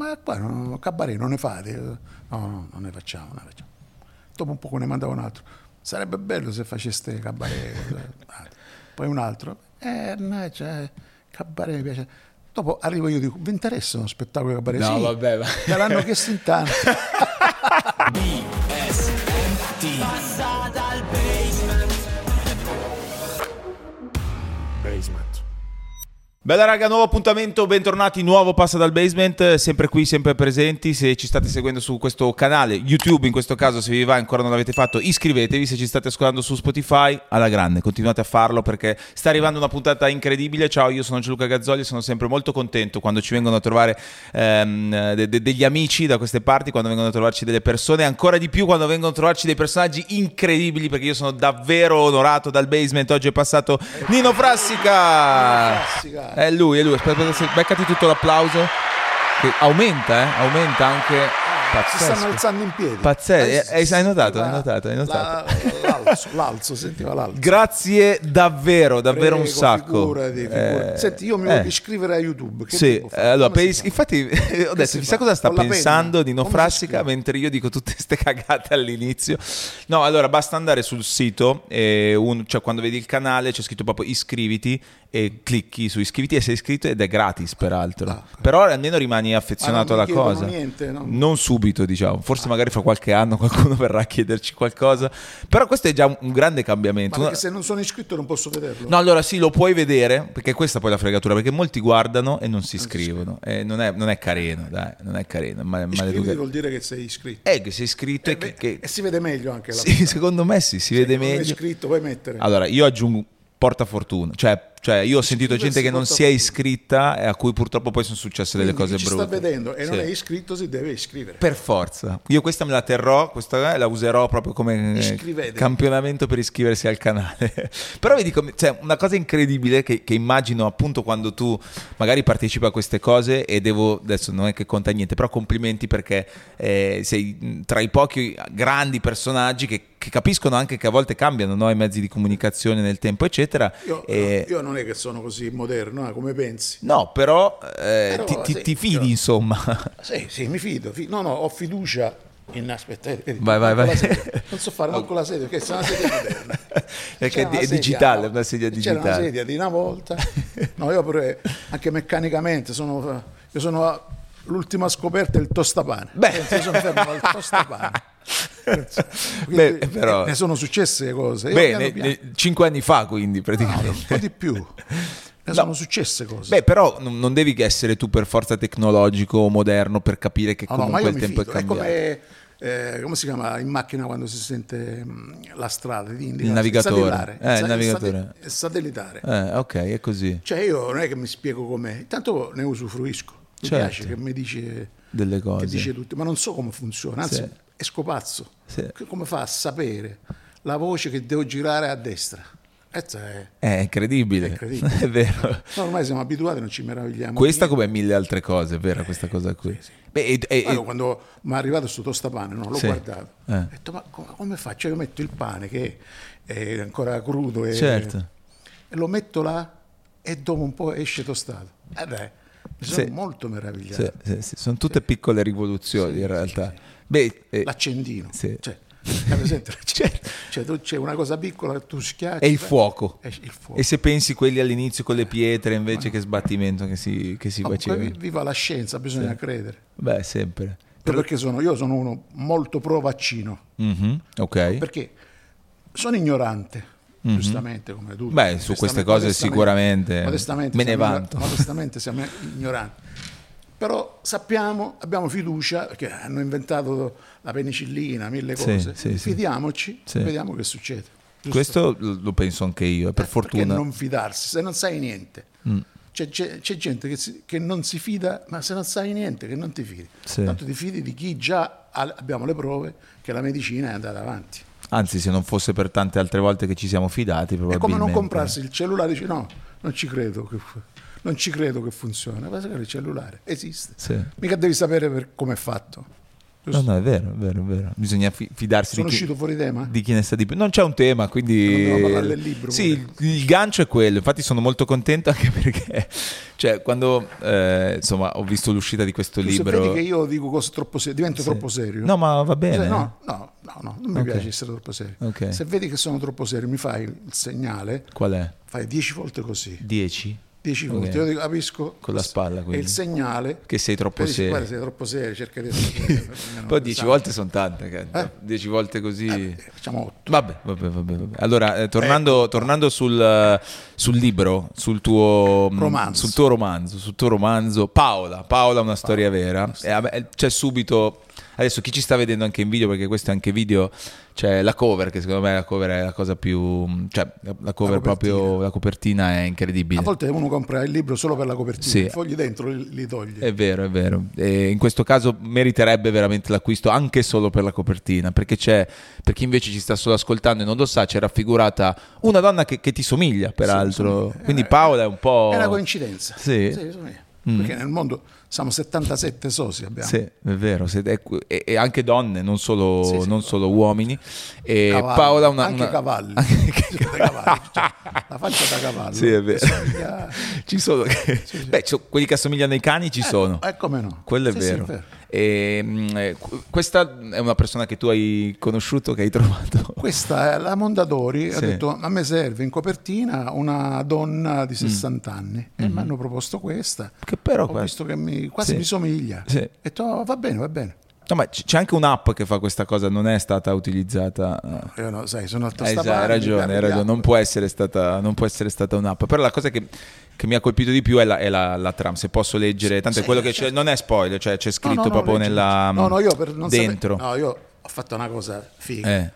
ma qua no, cabaret non ne fate? No, no, non ne facciamo, non ne facciamo. Dopo un po' ne mandava un altro. Sarebbe bello se faceste cabaret. Poi un altro. Eh, no, cioè, cabaret mi piace. Dopo arrivo io e dico, vi interessa uno spettacolo cabaret? No, sì, vabbè, ma- Me l'hanno chiesto in tanti. Basement. Bella raga, nuovo appuntamento, bentornati, nuovo Passa dal Basement, sempre qui, sempre presenti, se ci state seguendo su questo canale, YouTube in questo caso, se vi va ancora non l'avete fatto, iscrivetevi, se ci state ascoltando su Spotify, alla grande, continuate a farlo perché sta arrivando una puntata incredibile, ciao io sono Gianluca Gazzoli sono sempre molto contento quando ci vengono a trovare ehm, de- de- degli amici da queste parti, quando vengono a trovarci delle persone, ancora di più quando vengono a trovarci dei personaggi incredibili perché io sono davvero onorato dal Basement, oggi è passato Nino Frassica! Frassica. È lui, è lui. Aspetta, aspetta, beccati tutto l'applauso. Che aumenta, eh? Aumenta anche. Si Pazzesco. stanno alzando in piedi. Pazzesco. Eh, eh, hai notato, sentiva hai notato, hai notato. la- l'alzo, l'alzo, sentiva l'alzo. Grazie davvero, davvero un Prego, sacco. Figurati, figurati. Eh, Senti, io mi eh. voglio iscrivere a YouTube. Che Sì, eh, allora, per si infatti ho detto, si chissà cosa sta la pensando penna? Dino Come si Frassica scrive? mentre io dico tutte queste cagate all'inizio. No, allora basta andare sul sito, e un- cioè quando vedi il canale c'è scritto proprio iscriviti e clicchi su iscriviti e sei iscritto ed è gratis peraltro. Ah. Però almeno rimani affezionato Ah, alla cosa. niente, no? Non subito, diciamo, forse magari fra qualche anno qualcuno verrà a chiederci qualcosa. Però questo è già un, grande cambiamento. Ma se non sono iscritto non posso vederlo? No, allora sì, lo puoi vedere, perché questa poi è la fregatura, perché molti guardano e non si iscrivono. E non, è, non è carino, dai, non è carino. Ma, maleducato. vuol dire che sei iscritto. Eh, che sei iscritto e che... Che- E si vede meglio anche la Sì, secondo me sì, si vede Se è meglio. iscritto puoi mettere. Allora, io aggiungo portafortuna, cioè, cioè io ho sentito gente Iscriversi che non si è iscritta e a cui purtroppo poi sono successe delle cose ci brutte. sta vedendo e non Sì. è iscritto si deve iscrivere. Per forza. Io questa me la terrò, questa la userò proprio come eh, Iscrivetevi. campionamento per iscriversi al canale. Però vedi come, cioè, una cosa incredibile che, che immagino appunto quando tu magari partecipi a queste cose e devo, adesso non è che conta niente, però complimenti perché eh, sei tra i pochi grandi personaggi che, che capiscono anche che a volte cambiano no? i mezzi di comunicazione nel tempo, eccetera. Io, E- io non è che sono così moderno eh, come pensi. No, però, eh, Però, ti, ti- sì, ti fidi, però- insomma. Sì, sì, mi fido. fi- No, no, ho fiducia in aspetta, Vai, vai, con vai. Non so fare manco la sedia perché è una sedia moderna. Perché C'era è digitale, no? una sedia C'era digitale. una sedia di una volta. No, io pure anche meccanicamente sono io sono l'ultima scoperta è il tostapane. Beh. Penso, io sono fermo al tostapane. Beh, Quindi, però- eh, ne sono successe cose. Ne- cinque anni fa quindi No, praticamente. un po' di più. Ne sono successe cose. Beh, però non devi essere tu per forza tecnologico o moderno per capire che No, no, comunque io il mi tempo è fido. È cambiato. come, eh, come si chiama in macchina quando si sente mh, la strada? Indica- Il navigatore. Eh, il navigatore. satellitare. Eh, ok, è così. Cioè io non è che mi spiego com'è, intanto ne usufruisco. Mi Certo. piace che mi dice, Delle cose. che dice tutto, ma non so come funziona, anzi Sì. è scopazzo. Sì. Come fa a sapere la voce che devo girare a destra? È... È incredibile. È incredibile. è vero. No, ormai siamo abituati, non ci meravigliamo. Questa niente. come mille altre cose, è vera questa cosa qui. sì. Beh, e- e- Poi quando mi è arrivato questo tostapane, no, l'ho Sì. guardato. Eh. Ho detto, ma come, come faccio? Io metto il pane che è ancora crudo e, Certo. e lo metto là e dopo un po' esce tostato. Eh beh, mi sono Sì. molto meravigliato. sì, sì, sono tutte piccole rivoluzioni in realtà. Beh, eh, L'accendino. Cioè, presente? Cioè, tu- c'è una cosa piccola che tu schiacci. è il fuoco. il fuoco. E se pensi quelli all'inizio con le pietre invece che sbattimento che si, che si Comunque, faceva. vi- viva la scienza, bisogna credere. Beh, sempre. Io perché sono, io sono uno molto pro vaccino. Mhm, Ok. Perché sono ignorante, giustamente come tutti. Beh, su queste cose sicuramente me ne vanto. Modestamente siamo ignoranti. Però sappiamo, abbiamo fiducia, perché hanno inventato la penicillina, mille cose. sì, sì. Fidiamoci, Sì. vediamo che succede. Giusto? Questo lo penso anche io, per Eh, fortuna. Mm. non fidarsi se non sai niente? C'è, c'è- c'è gente che, si- che non si fida, ma se non sai niente, che non ti fidi. Tanto ti fidi di chi già ha- abbiamo le prove che la medicina è andata avanti. Anzi, se non fosse per tante altre volte che ci siamo fidati, È probabilmente. come non comprarsi il cellulare e dici no, non ci credo che, non ci credo che funziona. Ma sai che il cellulare esiste. Sì. Mica devi sapere per come è fatto. Questo. no, è vero, è vero, è vero. Bisogna fi- fidarsi Sono di chi, uscito fuori tema? di chi ne sa di più. Non c'è un tema, quindi... Devo parlare del libro, Sì, il, il gancio è quello. Infatti sono molto contento anche perché, cioè, quando, eh, insomma, ho visto l'uscita di questo Tu Se libro... vedi che io dico cose troppo serie, divento troppo serio. No, ma va bene. No, no, no, no, non mi Ok. piace essere troppo serio. Ok. Se vedi che sono troppo serio, mi fai il segnale, Qual è? fai dieci volte così. 10? Dieci Ok. volte, io dico, capisco. Con la spalla, quindi. il segnale Che sei troppo dici, serio. Guarda, sei troppo serio, cerca di essere. Poi 10 volte sono tante, cazzo. Eh? 10 volte così... Eh, facciamo otto. Vabbè, vabbè, vabbè, vabbè. Allora, eh, Ecco. tornando, tornando sul, eh, sul libro, sul tuo, mh, Romanzo. sul tuo romanzo, sul tuo romanzo, Paola, Paola una storia vera. E, vabbè, c'è subito, adesso chi ci sta vedendo anche in video, perché questo è anche video, c'è la cover, che secondo me la cover è la cosa più, cioè la, cover La proprio, la copertina è incredibile. A volte uno compra il libro solo per la copertina, Sì. i fogli dentro li, li toglie. È vero, è vero. E in questo caso meriterebbe veramente l'acquisto anche solo per la copertina, perché c'è, per chi invece ci sta solo ascoltando e non lo sa, c'è raffigurata una donna che, che ti somiglia, peraltro. somiglia. Quindi Paola è un po'... È una coincidenza. Sì? Somiglia. Perché nel mondo siamo 77 soci abbiamo. Sì, è vero, e, e anche donne, non solo, Sì, sì. non solo uomini. E Cavalli, Paola una, anche una- cavalli. Anche- cavalli, cioè, la faccia da cavallo. Sì, è vero. Somiglia- Ci sono, Beh, quelli che assomigliano ai cani ci sono. Eh, come no? Quello è Sì, sì, vero. E, mm, eh, qu- questa è una persona che tu hai conosciuto, che hai trovato. Questa è la Mondadori, ha Sì. detto a me serve in copertina una donna Mm. di 60 anni e mi hanno proposto questa. Che però Ho que- visto che mi, quasi Sì. mi somiglia. Sì. E ho detto "Oh, va bene, va bene. No, ma c- c'è anche un'app che fa questa cosa, non è stata utilizzata. Io no, sai, sono alto Eh, esatto, hai ragione, hai ragione. Non può essere stata, non può essere stata un'app. Però la cosa che, che mi ha colpito di più è la, è la, la trama. Se posso leggere, tanto è sì, quello che c'è, certo. non è spoiler, cioè c'è No, scritto no, no, proprio nella. No, no, io per non dentro. Sapere, no, io ho fatto una cosa figa. Eh.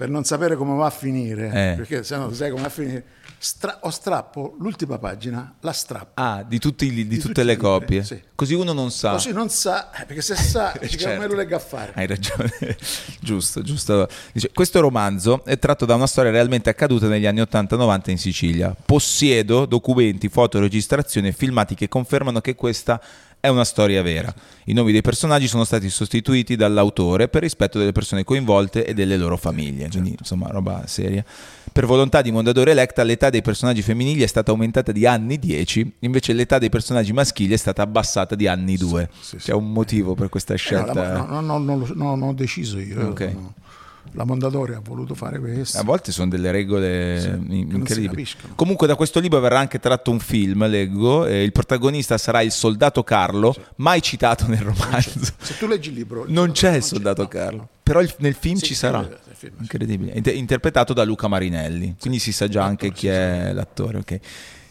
Per non sapere come va a finire, Eh. perché se no sai come va a finire, stra- ho strappo l'ultima pagina, la strappo. Ah, di, tutti di Di tutte tutti le copie. sì. Così uno non sa. Così non sa, eh, perché se sa, che Certo. me lo legga a fare. Hai ragione, giusto, giusto. Dice, questo romanzo è tratto da una storia realmente accaduta negli anni 80-90 in Sicilia. Possiedo documenti, foto, registrazioni e filmati che confermano che questa è una storia vera. I nomi dei personaggi sono stati sostituiti dall'autore per rispetto delle persone coinvolte e delle loro famiglie, quindi insomma roba seria. Per volontà di Mondadori Electa l'età dei personaggi femminili è stata aumentata di anni 10, invece l'età dei personaggi maschili è stata abbassata di anni 2. sì, sì. C'è un motivo per questa Eh, scelta. la- no, no, no, no, non ho deciso io. Ok. no. La Mondadori ha voluto fare questo. A volte sono delle regole Sì, in- incredibili. Comunque da questo libro verrà anche tratto un film, leggo, e il protagonista sarà il soldato Carlo, mai citato nel romanzo. Se tu leggi il libro... Non c'è il soldato no, Carlo, no. però il- nel film Sì, ci sì, sarà. film, sì. Incredibile. Inter- interpretato da Luca Marinelli, quindi si sa già anche chi è l'attore. ok.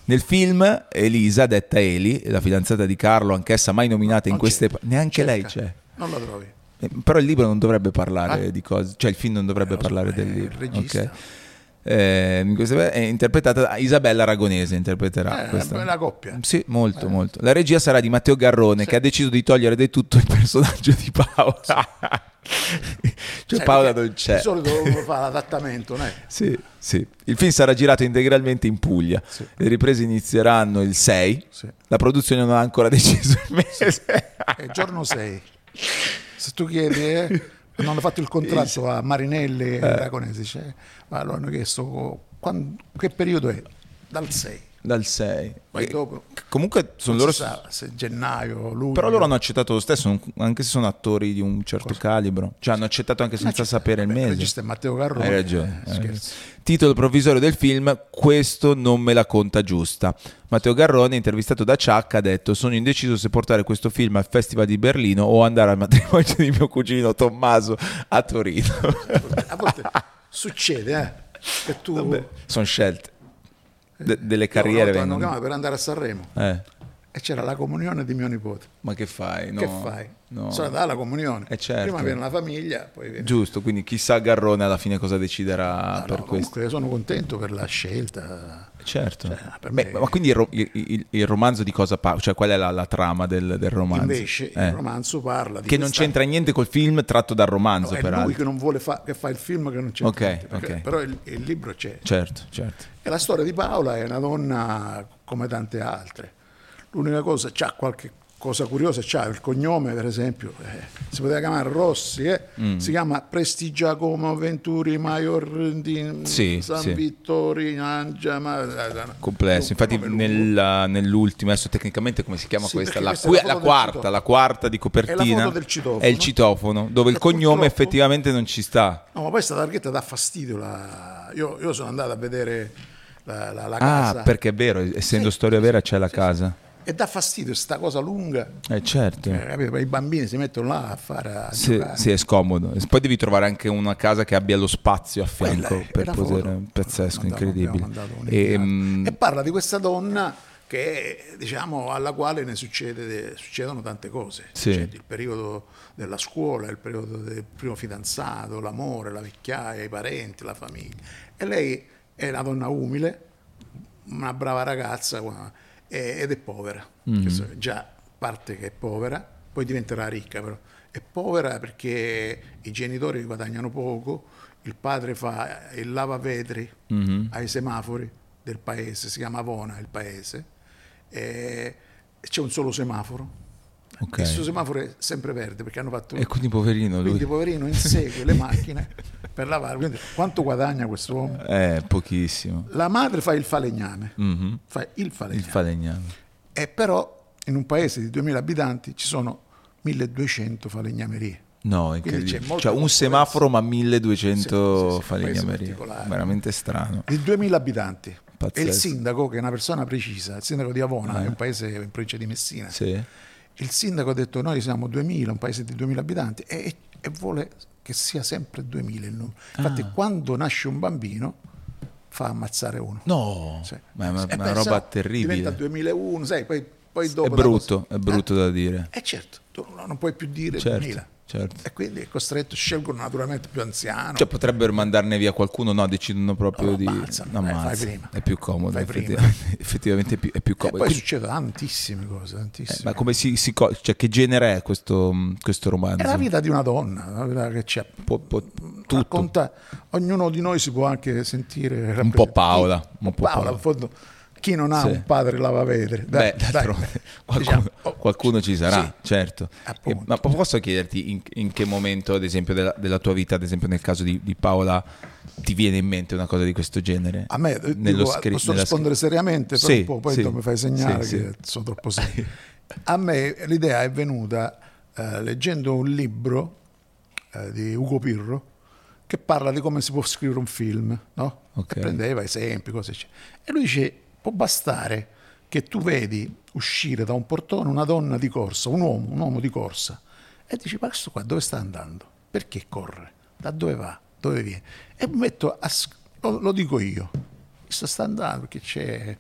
Nel film Elisa, detta Eli, la fidanzata di Carlo, anch'essa mai nominata in Non queste... c'è. Neanche lei Cerca. c'è. Non la trovi. Eh, Però il libro non dovrebbe parlare Ah? di cose, cioè il film non dovrebbe Eh, so, parlare è del il libro. regista. ok. Eh, è interpretata da Isabella Aragonese, interpreterà Eh, questa. una coppia. Sì, molto, molto. La regia sarà di Matteo Garrone, che ha deciso di togliere del tutto il personaggio di Paola. cioè Sai, Paola non c'è. Di solito fa l'adattamento, non è? Sì, sì. Il film sarà girato integralmente in Puglia. Sì. Le riprese inizieranno il 6. Sì. La produzione non ha ancora deciso il mese. È giorno 6. Se tu chiedi, eh, non hanno fatto il contratto a Marinelli Eh. e Aragonesi, cioè, ma allora hanno chiesto quando- che periodo è? Dal 6. Dal 6. Poi dopo Comunque sono loro... sa se gennaio, luglio. Però loro hanno accettato lo stesso, anche se sono attori di un certo calibro. Cioè hanno accettato anche senza sapere il Vabbè, Il mese. regista è Matteo Garrone. Hai ragione. eh, hai. Titolo provvisorio del film Questo non me la conta giusta. Matteo Garrone, intervistato da Chuck, ha detto Sono indeciso se portare questo film al Festival di Berlino o andare al matrimonio di mio cugino Tommaso a Torino. A volte succede eh, che tu Sono scelte. De- delle carriere vengono. per andare a Sanremo Eh, e c'era la comunione di mio nipote. ma che fai? No, che fai? No. Sono andata alla comunione. Eh, certo. Prima viene la famiglia, poi viene... Giusto, quindi chissà Garrone alla fine cosa deciderà No, per no, questo. comunque sono contento per la scelta. Certo. Cioè, per Beh, me- Ma quindi il, il- il- romanzo di cosa parla? Cioè, qual è la, la trama del, del romanzo? Invece Eh. il romanzo parla di Che non questa- c'entra niente col film tratto dal romanzo, No, è lui peraltro. che non vuole fa- che fa il film che non c'entra Ok, niente, perché- ok. però il, il libro c'è. Certo, certo. E la storia di Paola è una donna come tante altre. L'unica cosa, c'ha qualche cosa curiosa c'ha il cognome per esempio eh, si poteva chiamare Rossi eh? Mm. si chiama Presti Giacomo Venturi Maior di Sì, San sì. Vittori Angia ma, complesso. Infatti, nella- nell'ultimo, adesso tecnicamente come si chiama Sì, questa? La, questa la quarta, la quarta di copertina. È citofono. È il citofono, dove il E cognome purtroppo- effettivamente non ci sta. no ma poi sta targhetta dà fastidio la- io, io sono andato a vedere la, la- Ah, casa perché è vero, essendo storia vera c'è la casa. E dà fastidio sta cosa lunga Eh certo. eh, i bambini si mettono là a fare a Sì, sì, è scomodo. E Poi devi trovare anche una casa che abbia lo spazio a fianco Quella per poter. Pazzesco, incredibile. mandato un E, mm, E parla di questa donna che diciamo alla quale ne succede, succedono tante cose. Sì. C'è il periodo della scuola, il periodo del primo fidanzato, l'amore, la vecchiaia, i parenti, la famiglia. E lei è una donna umile, una brava ragazza ed è povera. Mm. Questo già parte che è povera, poi diventerà ricca però. È povera perché i genitori guadagnano poco, il padre fa il lavavetri Mhm. ai semafori del paese, si chiama Vona il paese, e c'è un solo semaforo. Ok. Il suo semaforo è sempre verde perché hanno fatto... E quindi poverino lui. Quindi poverino insegue le macchine per lavare. Quindi quanto guadagna questo uomo? Eh, pochissimo. La madre fa il falegname, Mhm. fa il Il falegname. falegname. E però in un paese di 2000 abitanti ci sono 1200 falegnamerie. No, incredibile. Cioè un semaforo ma Sì, 1200 sì, sì, falegnamerie. paese particolare. Veramente strano. Di 2000 abitanti. E Pazzesco. il sindaco, che è una persona precisa, il sindaco di Avona, Eh. è un paese in provincia di Messina. Sì. Il sindaco ha detto noi siamo 2000, un paese di 2000 abitanti e, e vuole che sia sempre 2000 il numero. Infatti Ah. quando nasce un bambino fa ammazzare uno. No, Sì. ma è una, E roba terribile. Diventa 2001, sai, poi, poi dopo... È brutto, cosa- è brutto da dire. Eh, eh, certo, tu no- non puoi più dire Certo, 2000. Certo. E quindi è costretto, scelgono naturalmente più anziano. Cioè potrebbero mandarne via qualcuno, no, decidono proprio No, di... ammazzano, no, fai prima. È più comodo, Fai prima. effettivamente, effettivamente è più, è più e comodo. poi Quindi- succedono tantissime cose, eh, tantissime. ma come si, si cioè, che genere è questo, questo romanzo? È la vita di una donna, la vita che c'è. Po- po- tutto. Racconta, ognuno di noi si può anche sentire Un po'. Paola, un po' Paola, Paola. in fondo, chi non ha Sì. un padre lavavedere? Dai, Beh, dai, qualcuno, diciamo, oh, qualcuno ci sarà, sì, certo. appunto. Ma po- posso chiederti in, in che momento, ad esempio, della, della tua vita, ad esempio nel caso di, di Paola, ti viene in mente una cosa di questo genere? A me, eh, Nello dico, scri- posso rispondere scri- seriamente, però Sì, poi sì, mi fai segnare che sono troppo serio. A me l'idea è venuta eh, leggendo un libro eh, di Ugo Pirro che parla di come si può scrivere un film, no? Ok. E prendeva esempi, cose eccetera. E lui dice, può bastare che tu vedi uscire da un portone una donna di corsa, un uomo, un uomo di corsa, e dici, ma questo qua dove sta andando? Perché corre? Da dove va? Dove viene? E metto a... Lo, lo dico io. Questo sta andando perché c'è...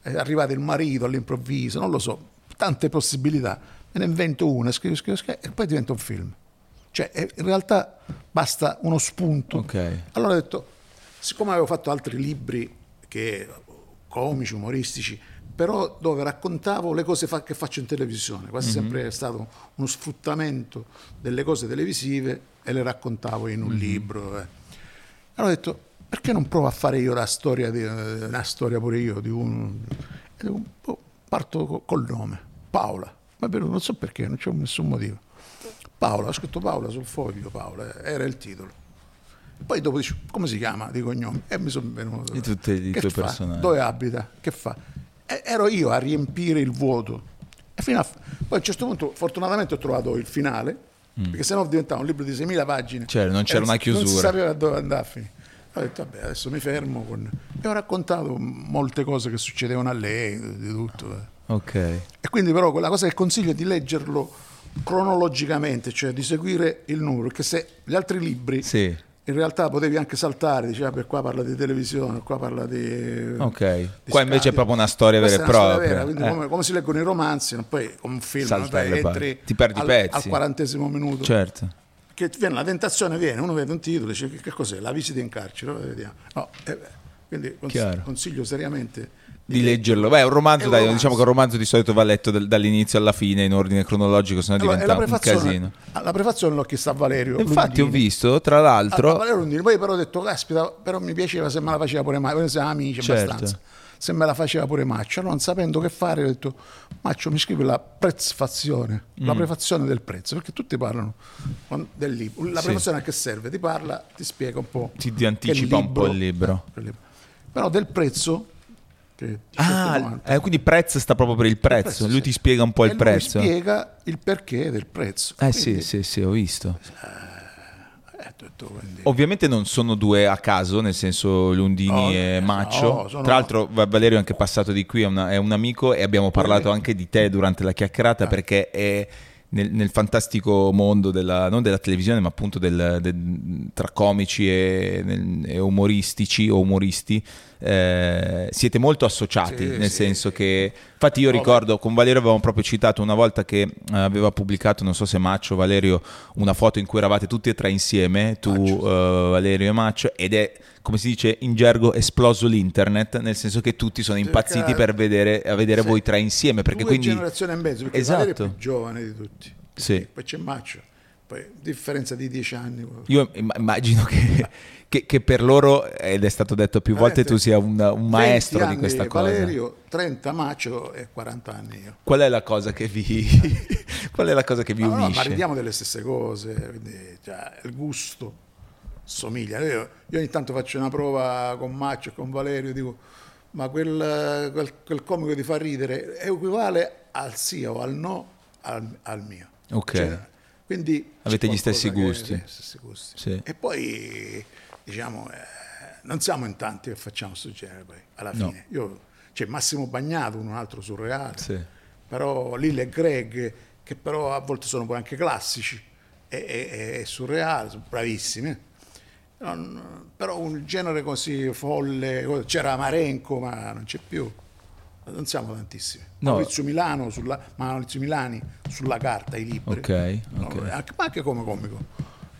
È arrivato il marito all'improvviso, non lo so, tante possibilità. Me ne invento una, scrivo, scrivo, scrivo, e poi diventa un film. Cioè, in realtà basta uno spunto. Ok. Allora ho detto, siccome avevo fatto altri libri che, comici, umoristici, però dove raccontavo le cose fa- che faccio in televisione, quasi sempre è stato uno sfruttamento delle cose televisive e le raccontavo in un libro. eh. Allora ho detto, perché non provo a fare io la storia, di, eh, una storia pure io di un... boh, parto co- col nome, Paola, ma non so perché, non c'è nessun motivo. Paola, ho scritto Paola sul foglio, Paola, era il titolo. Poi dopo dici, come si chiama di cognome? E mi sono venuto. Di tutti i tuoi personaggi. Dove abita? Che fa? E ero io a riempire il vuoto. E fino a... Poi a un certo punto, fortunatamente, ho trovato il finale, perché sennò diventava un libro di 6.000 pagine. Mm. Certo, non c'era una Non si chiusura. sapeva dove andare a finire. Ho detto, vabbè, adesso mi fermo. Con... E ho raccontato molte cose che succedevano a lei, di tutto. eh. Ok. E quindi però quella cosa che consiglio è di leggerlo cronologicamente, cioè di seguire il numero, perché se gli altri libri Sì. In realtà potevi anche saltare, diceva per qua parla di televisione, qua parla di... Ok. di Qua invece scatti. è proprio una storia vera e propria. vera, quindi Eh. come, come si leggono i romanzi, poi come un film, alle entri. Ti perdi al, pezzi. al quarantesimo minuto, Certo. che viene la tentazione, viene, uno vede un titolo, dice che, che cos'è, la visita in carcere, vediamo. No, eh, quindi cons- consiglio seriamente Di leggerlo. Beh, è un romanzo, È un dai, romanzo. diciamo che un romanzo di solito va letto dal- dall'inizio alla fine in ordine cronologico, sennò Allora, diventa la un prefazione, casino. la prefazione l'ho chiesta a Valerio. Infatti ho Lundini. visto, tra A- a l'altro, Valerio Lundini. Poi però ho detto, caspita, però mi piaceva se me la faceva pure mai, perché siamo amici Certo. abbastanza. se me la faceva pure Maccio, non sapendo che fare ho detto Maccio mi scrivi la prezfazione, la Mm. prefazione del prezzo, perché tutti parlano del libro. La Sì. prefazione a che serve? Ti parla, ti spiega un po'. Ti- ti anticipa un po' il libro. eh, libro. Però del prezzo, che è 18,90, Ah, eh, quindi prezzo sta proprio per il prezzo. prezzo, Lui sì. ti spiega un po' e il lui prezzo. spiega il perché del prezzo. Eh Quindi, sì, sì, sì, ho visto. eh, detto, quindi- Ovviamente non sono due a caso, nel senso Lundini No, e no, Maccio. sono- Tra l'altro Va- Valerio è anche passato di qui, è, una- è un amico e abbiamo parlato anche di te durante la chiacchierata Ah. perché è nel, nel fantastico mondo della, non della televisione ma appunto del- del- tra comici e, nel- e umoristici o umoristi eh, siete molto associati, Sì, nel sì. senzo che infatti io ricordo con Valerio avevamo proprio citato una volta che eh, aveva pubblicato, non so se Maccio o Valerio, una foto in cui eravate tutti e tre insieme, tu, eh, Valerio e Maccio, ed è come si dice in gergo esploso l'internet, nel senso che tutti sono impazziti Perché- per vedere, a vedere Sì. voi tre insieme, perché Due quindi... generazioni e mezzo, perché Esatto. Valerio è più giovane di tutti. Sì. Poi c'è Maccio, poi differenza di dieci anni. Io imm- immagino che, che- che per loro, ed è stato detto più volte, tu sia un, un maestro 20 di questa cosa. Valerio, 30 Maccio e 40 anni io. Qual è la cosa che vi, qual è la cosa che vi No, no, ma unisce? ridiamo delle stesse cose, quindi, cioè, il gusto somiglia. Io, io ogni tanto faccio una prova con Maccio e con Valerio, dico, ma quel, quel, quel comico ti fa ridere è uguale al sì o al no al, al mio. Ok. Cioè, quindi Avete gli stessi gusti. sì, stessi gusti. Sì. E poi, diciamo, eh, non siamo in tanti che facciamo questo genere poi, alla No. fine. Io, c'è Massimo Bagnato, un altro surreale Sì. però Lille e Greg, che però a volte sono poi anche classici e, e, e surreali, sono bravissimi. Non- però un genere così folle, c'era Marenco, ma non c'è più. Non siamo tantissimi. No. Maurizio Milano, sulla, Maurizio Milani sulla carta, i libri. Ok, No, ok. anche- ma anche come comico.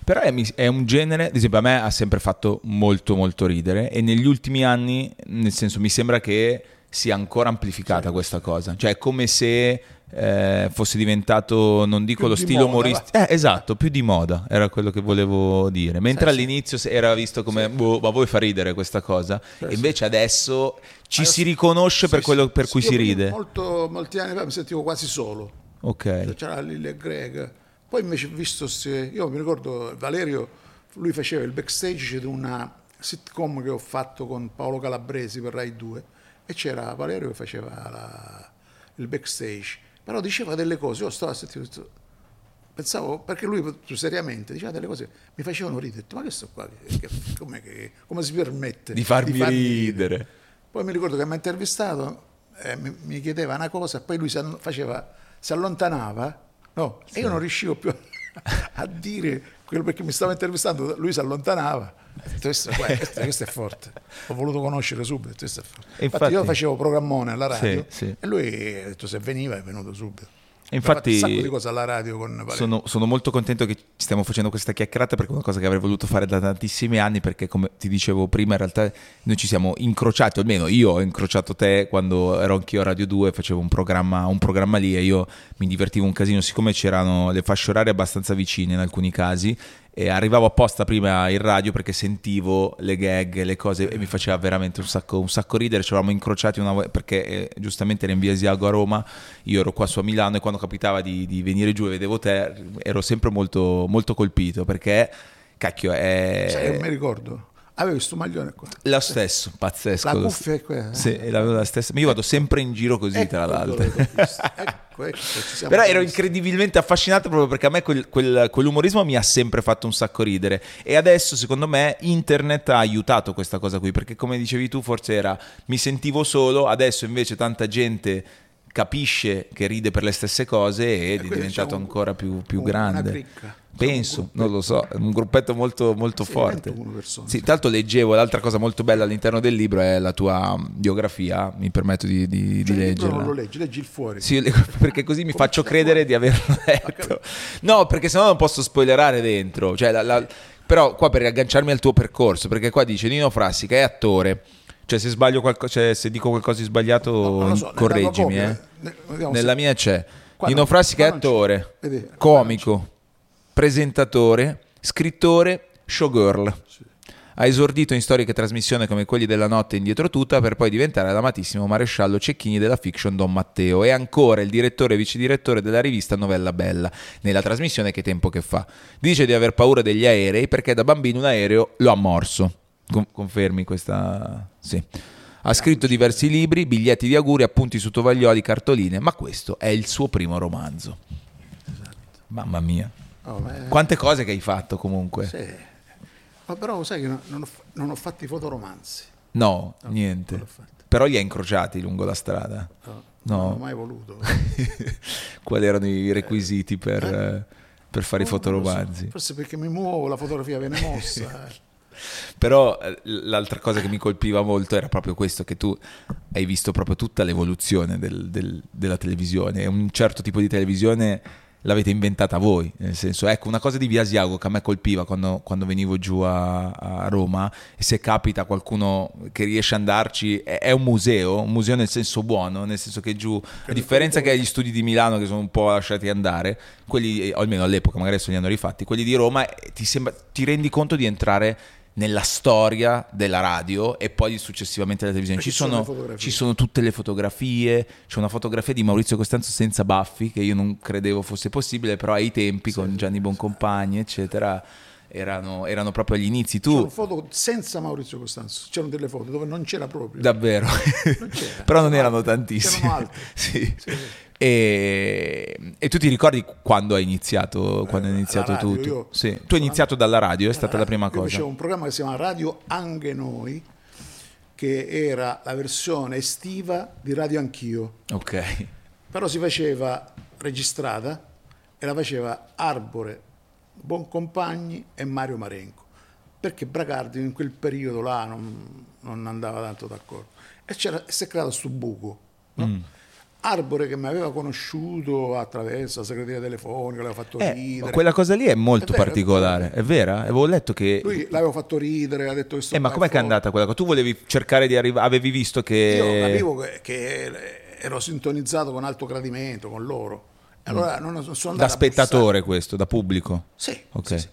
Però è, un genere, ad esempio a me ha sempre fatto molto molto ridere e negli ultimi anni, nel senso mi sembra che sia ancora amplificata questa cosa, cioè è come se eh, fosse diventato, non dico Più lo di stile umoristico, eh, esatto, più di moda, era quello che volevo dire, mentre Sì, sì. all'inizio se- era visto come, boh, ma voi fa ridere questa cosa, e invece adesso ci si riconosce per Sì, quello sì. per cui si ride. Molto, molti anni fa mi sentivo quasi solo. Ok, c'era Lille e Greg. Poi invece ho visto, se, io mi ricordo Valerio, lui faceva il backstage di una sitcom che ho fatto con Paolo Calabresi per Rai 2 e c'era Valerio che faceva la- il backstage, però diceva delle cose, io stavo a sentire, pensavo, perché lui seriamente diceva delle cose, mi facevano ridere, ma questo qua, che, che- come si permette di farmi ridere. poi mi ricordo che mi ha intervistato, eh, mi, mi chiedeva una cosa, poi lui si, faceva, si allontanava, no, e io non riuscivo più a dire quello perché mi stava intervistando, lui si allontanava. Questo, questo- questo è forte, ho voluto conoscere subito. Questo è forte. E Infatti, io infatti- facevo programmone alla radio Sì, sì. e lui ha detto se veniva è venuto subito. Infatti- un sacco di cose alla radio con Valerio. Sono, sono molto contento che stiamo facendo questa chiacchierata perché è una cosa che avrei voluto fare da tantissimi anni perché come ti dicevo prima in realtà noi ci siamo incrociati, almeno io ho incrociato te quando ero anch'io a Radio 2, facevo un programma, un programma lì e io mi divertivo un casino siccome c'erano le fasce orarie abbastanza vicine in alcuni casi e arrivavo apposta prima in radio perché sentivo le gag, le cose e mi faceva veramente un sacco, un sacco ridere. Ci eravamo incrociati una volta perché eh, giustamente era in via Asiago a Roma, io ero qua su a Milano e quando capitava di, di venire giù e vedevo te ero sempre molto, molto colpito perché cacchio è Sai che mi ricordo? Avevo questo maglione qua. lo stesso, pazzesco. La cuffia è quella. Sì, e l'avevo la stessa. Ma io vado sempre in giro così, tra Ecco l'altro. l'ho visto. Ecco, ecco, Però ero incredibilmente affascinato proprio perché a me quel- quel- quell'umorismo mi ha sempre fatto un sacco ridere. E adesso, secondo me, internet ha aiutato questa cosa qui. Perché, come dicevi tu, forse era mi sentivo solo, adesso invece tanta gente capisce che ride per le stesse cose ed è diventato un- ancora più, più un- grande. una cricca. Penso, non lo so, è un gruppetto molto, molto Sì, forte. 21 persone, Sì, l'altro leggevo, l'altra cosa molto bella all'interno del libro è la tua biografia, mi permetto di, di, di Cioè, libro leggerla. non lo leggi, leggi il fuori. Sì, perché così mi faccio credere di averlo letto. No, perché sennò non posso spoilerare dentro. Cioè, la- la- però qua per agganciarmi al tuo percorso, perché qua dice Nino Frassica è attore. Cioè, se sbaglio qualcosa, cioè, se dico qualcosa di sbagliato, lo so, nella correggimi. tua eh. copia, ne- Nella se- mia c'è Qua Nino no, Frassica è attore, qua comico, presentatore, scrittore, showgirl. Ha esordito in storiche trasmissioni come quelli della notte indietro tutta per poi diventare l'amatissimo maresciallo Cecchini della fiction Don Matteo e ancora il direttore e vice direttore della rivista Novella Bella, nella trasmissione Che tempo che fa. Dice di aver paura degli aerei perché da bambino un aereo lo ha morso. Con- confermi questa... Sì. Ha scritto diversi libri, biglietti di auguri, appunti su tovaglioli, cartoline, ma questo è il suo primo romanzo. Mamma mia. Oh, Quante cose che hai fatto comunque. sì. Ma però sai che non, ho, non ho fatti fotoromanzi. No, niente. l'ho fatto. Però li hai incrociati lungo la strada. No, No. Non ho mai voluto. Quali erano i requisiti per, eh, per fare i Oh, non lo so. fotoromanzi? Forse perché mi muovo, la fotografia viene mossa. eh. Però eh, l'altra cosa che mi colpiva molto era proprio questo, che tu hai visto proprio tutta l'evoluzione del- del- della televisione. Un certo tipo di televisione l'avete inventata voi. Nel senso, ecco, una cosa di Via Asiago che a me colpiva quando, quando venivo giù a, a Roma, e se capita qualcuno che riesce ad andarci, è, è un museo, un museo nel senso buono, nel senso che giù, a differenza che agli studi di Milano che sono un po' lasciati andare, quelli, o almeno all'epoca, magari adesso li hanno rifatti, quelli di Roma, eh, ti, sembra- ti rendi conto di entrare nella storia della radio e poi successivamente della televisione. Ci sono sono, ci sono tutte le fotografie, c'è una fotografia di Maurizio Costanzo senza baffi che io non credevo fosse possibile, però ai tempi con Gianni Boncompagni, eccetera, erano, erano proprio agli inizi. C'erano Tu, foto senza Maurizio Costanzo, c'erano delle foto dove non c'era proprio. davvero, Non c'era. però non C'erano erano altre, tantissimi. c'erano altre. Sì. Sì. E, e tu ti ricordi quando hai iniziato, quando hai alla iniziato radio, tutto? io- Sì. Tu hai iniziato dalla radio, è stata la prima cosa. facevo un programma che si chiama Radio Anche Noi, che era la versione estiva di Radio Anch'io, Ok. però si faceva registrata e la faceva Arbore, Boncompagni e Mario Marenco, perché Bracardi in quel periodo là non, non andava tanto d'accordo. E c'era, si è creato sto buco. no? Mm. Arbore che mi aveva conosciuto attraverso la segreteria telefonica, l'aveva fatto Eh, ridere. quella cosa lì è molto È vero, particolare, è vera? Avevo letto che... Lui l'aveva fatto ridere, ha detto che sto Eh, ma com'è che è andata quella cosa? Tu volevi cercare di arrivare, avevi visto che... Io capivo che, che ero sintonizzato con alto gradimento, con loro. E allora non sono. Da spettatore questo, da pubblico? Sì, Ok. sì, sì.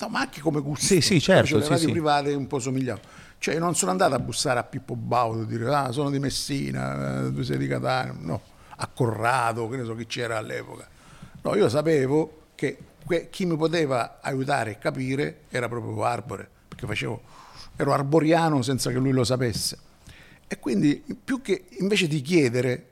No, ma anche come gusto. Sì, sì, certo, Cioè, le sì, radio sì. private un po' somigliavano. Cioè, non sono andato a bussare a Pippo Baudo e dire, ah, sono di Messina, eh, tu sei di Catania. No, a Corrado, che ne so chi c'era all'epoca. No, io sapevo che chi mi poteva aiutare a capire era proprio Arbore, perché facevo, ero arboriano senza che lui lo sapesse. E quindi, più che invece di chiedere,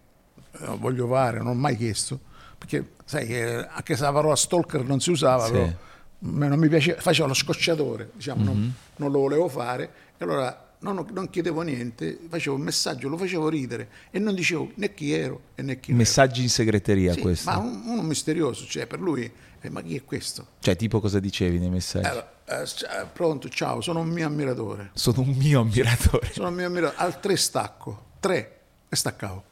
eh, voglio fare, non ho mai chiesto, perché sai che anche se la parola stalker non si usava, Sì. però non mi piaceva, facevo lo scocciatore, diciamo, non, Mm-hmm. non lo volevo fare, e allora non, non chiedevo niente, facevo un messaggio, lo facevo ridere e non dicevo né chi ero e né chi non ero. Messaggi in segreteria Sì, questo. ma un- uno misterioso, cioè per lui, eh, ma chi è questo? Cioè, tipo cosa dicevi nei messaggi? Allora, eh, s- eh, pronto, ciao, sono un mio ammiratore. Sono un mio ammiratore. Sono un mio ammiratore. Al tre stacco, tre, e staccavo.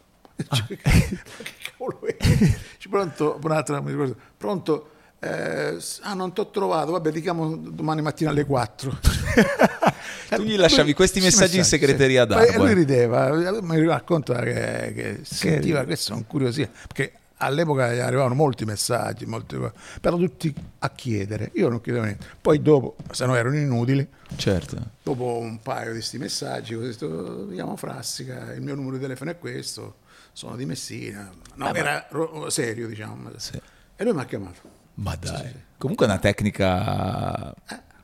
Ah. Cioè, che cavolo è? Dice, pronto, un'altra, mi ricordo, pronto, eh, ah non ti ho trovato, vabbè ti chiamo domani mattina alle 4. Tu gli lasciavi questi messaggi in segreteria Poi d'Arbore. lui rideva, mi racconta che, che sentiva questo con curiosità, perché all'epoca arrivavano molti messaggi, molti però tutti a chiedere, io non chiedevo niente. Poi dopo, se no erano inutili, Certo. dopo un paio di questi messaggi, ho detto, mi chiamo Frassica, il mio numero di telefono è questo, sono di Messina. No, era ro- serio, diciamo. Sì. E lui mi ha chiamato. Ma dai. Comunque è una tecnica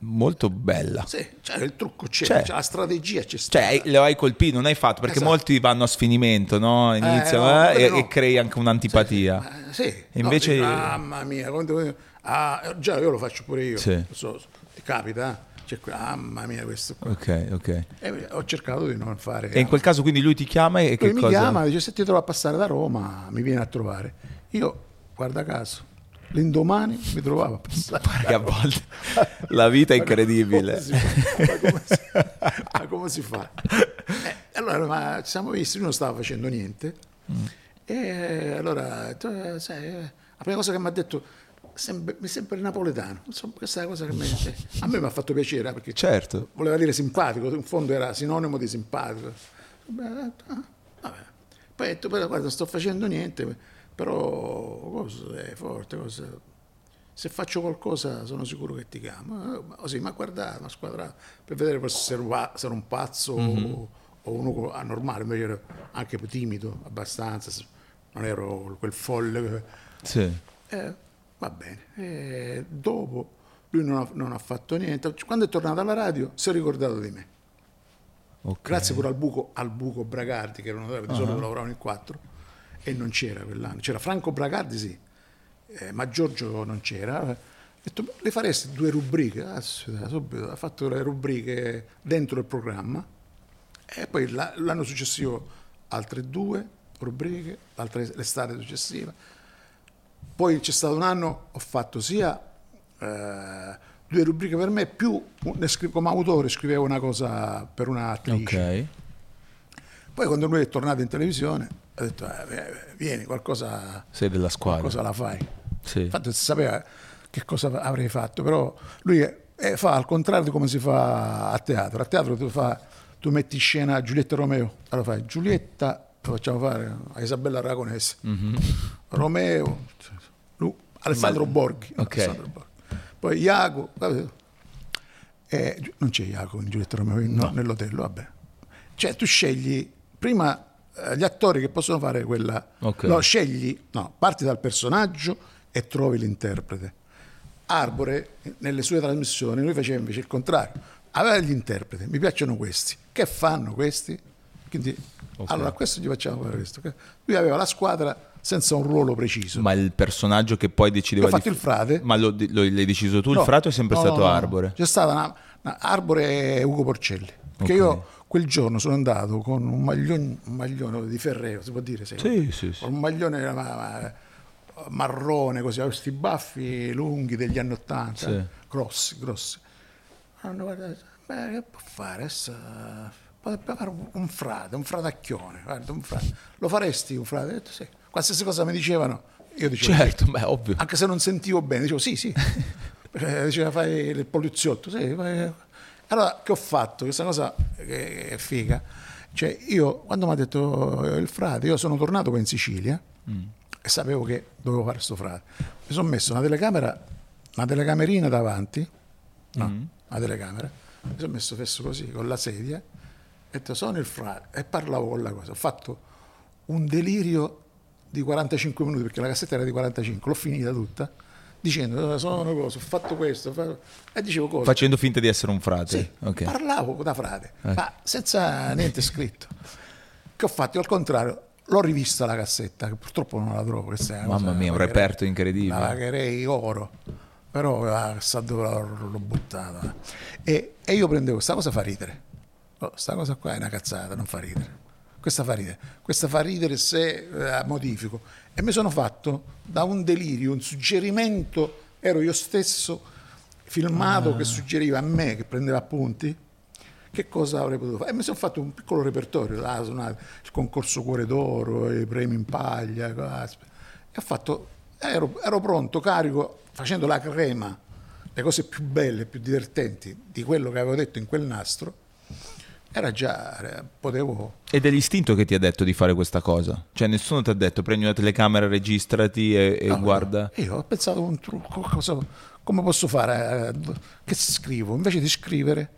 molto bella. Sì, cioè il trucco c'è, C'è. cioè, la strategia c'è stata. Cioè, lo hai colpito, non hai fatto, perché Esatto. molti vanno a sfinimento, no? Iniziano no, eh, e, no. e crei anche un'antipatia. Eh, sì, E invece- invece... mamma mia, ah, già io lo faccio pure io. Sì. So, ti capita, que- mamma mia questo qua. Ok, ok. E ho cercato di non fare... E in quel caso quindi lui ti chiama e che Lui mi cosa? chiama, dice se ti trovo a passare da Roma, mi viene a trovare. Io, guarda caso, l'indomani mi trovavo a passare. Che a volte la vita è incredibile. Ma come si fa? Ma come si fa? Eh, allora, ma ci siamo visti, lui non stava facendo niente. Mm. E allora, eh, sai, eh, la prima cosa che mi ha detto, "Sembra- mi sembra napoletano. Insomma, questa è la cosa che mi- eh, a me mi ha fatto piacere, eh, perché Certo. voleva dire simpatico, in fondo era sinonimo di simpatico. Ah, vabbè. Poi ho detto, però guarda, non sto facendo niente, però cosa è forte, cosa... se faccio qualcosa sono sicuro che ti chiamo. Eh, ma Così, ma guarda, una squadra per vedere se ero, un pazzo o, o uno anormale, invece ero anche timido abbastanza, non ero quel folle. Sì. eh, va bene. E dopo lui non ha, non ha fatto niente. Quando è tornato alla radio si è ricordato di me. Ok. Grazie pure al buco, al buco Bragardi, che era un di solito lavoravano in quattro, e non c'era quell'anno. C'era Franco Bragardi, sì, eh, ma Giorgio non c'era. Ha detto, le faresti due rubriche? Ah, subito. Ha fatto le rubriche dentro il programma e poi la- l'anno successivo altre due rubriche, l'estate successiva. Poi c'è stato un anno, ho fatto sia eh, due rubriche per me, più come autore scrivevo una cosa per un'attrice. Ok. Poi quando lui è tornato in televisione ha detto "Eh, eh, vieni, qualcosa, Sei della squadra. qualcosa la fai. Sì. Infatti sapeva che cosa avrei fatto, però lui è- fa al contrario di come si fa a teatro. A teatro tu, fa- tu metti in scena Giulietta Romeo, allora fai Giulietta, lo facciamo fare a Isabella Aragonese, Romeo, lui, Alessandro Ma- Borghi, ok. Alessandro Borghi. poi Iaco. Eh, non c'è Iaco in Giulietta Romeo no, nell'hotel, vabbè. Cioè tu scegli prima eh, gli attori che possono fare quella... Ok. No, scegli, no, parti dal personaggio e trovi l'interprete. Arbore, nelle sue trasmissioni, lui faceva invece il contrario. Aveva gli interpreti, mi piacciono questi. Che fanno questi? Quindi, allora, a questo gli facciamo fare questo. Lui aveva la squadra senza un ruolo preciso. Ma il personaggio che poi decideva Io ho fatto di... il frate. Ma lo, lo- l'hai deciso tu? No, il frato è sempre no, stato no. Arbore? C'è stata una, una- Arbore e Ugo Porcelli. Perché Ok. io quel giorno sono andato con un maglione, un maglione di Ferrero, si può dire? Sì, Sì, sì, sì. Un maglione ma- ma- marrone, così, avevo questi baffi lunghi degli anni Ottanta, Sì. grossi, grossi. Hanno guardato, beh, che può fare? Adesso, potrebbe fare un, un frate, un fratacchione, guarda, un frate. Lo faresti un frate? Ho detto sì. Qualsiasi cosa mi dicevano, io dicevo sì. Certo, beh, ovvio. Anche se non sentivo bene, dicevo sì, sì. Perché diceva fai il poliziotto, sì. fai- Allora, che ho fatto? Questa cosa che è figa. Cioè, io, quando mi ha detto eh, il frate, io sono tornato poi in Sicilia e sapevo che dovevo fare sto frate. Mi sono messo una telecamera, una telecamerina davanti, no, una telecamera, mi sono messo fesso così, con la sedia, detto sono il frate, e parlavo con la cosa. Ho fatto un delirio di 45 minuti, perché la cassetta era di 45, l'ho finita tutta, dicendo "Eh, sono cosa, ho fatto questo, fatto-" e dicevo cose. Facendo finta di essere un frate. Sì, Ok. parlavo da frate, ma senza niente scritto. Che ho fatto? Io al contrario, l'ho rivista la cassetta, che purtroppo non la trovo. questa una Mamma cosa- mia, un reperto incredibile. La pagherei oro, però ah, sa dove l'ho, l'ho buttata. E, e io prendevo, questa cosa fa ridere. Oh, sta cosa qua è una cazzata, non fa ridere. Questa fa ridere, questa fa ridere se eh, modifico. E mi sono fatto da un delirio, un suggerimento, ero io stesso filmato che suggeriva a me, che prendeva appunti, che cosa avrei potuto fare. E mi sono fatto un piccolo repertorio, là, suonato il concorso Cuore d'Oro, i premi in paglia, e ho fatto, ero, ero pronto, carico, facendo la crema, le cose più belle, più divertenti di quello che avevo detto in quel nastro, era già, eh, potevo... Ed è l'istinto che ti ha detto di fare questa cosa? Cioè nessuno ti ha detto prendi una telecamera, registrati e, e No, guarda... Io ho pensato un trucco, cosa- come posso fare? eh, Che scrivo? Invece di scrivere,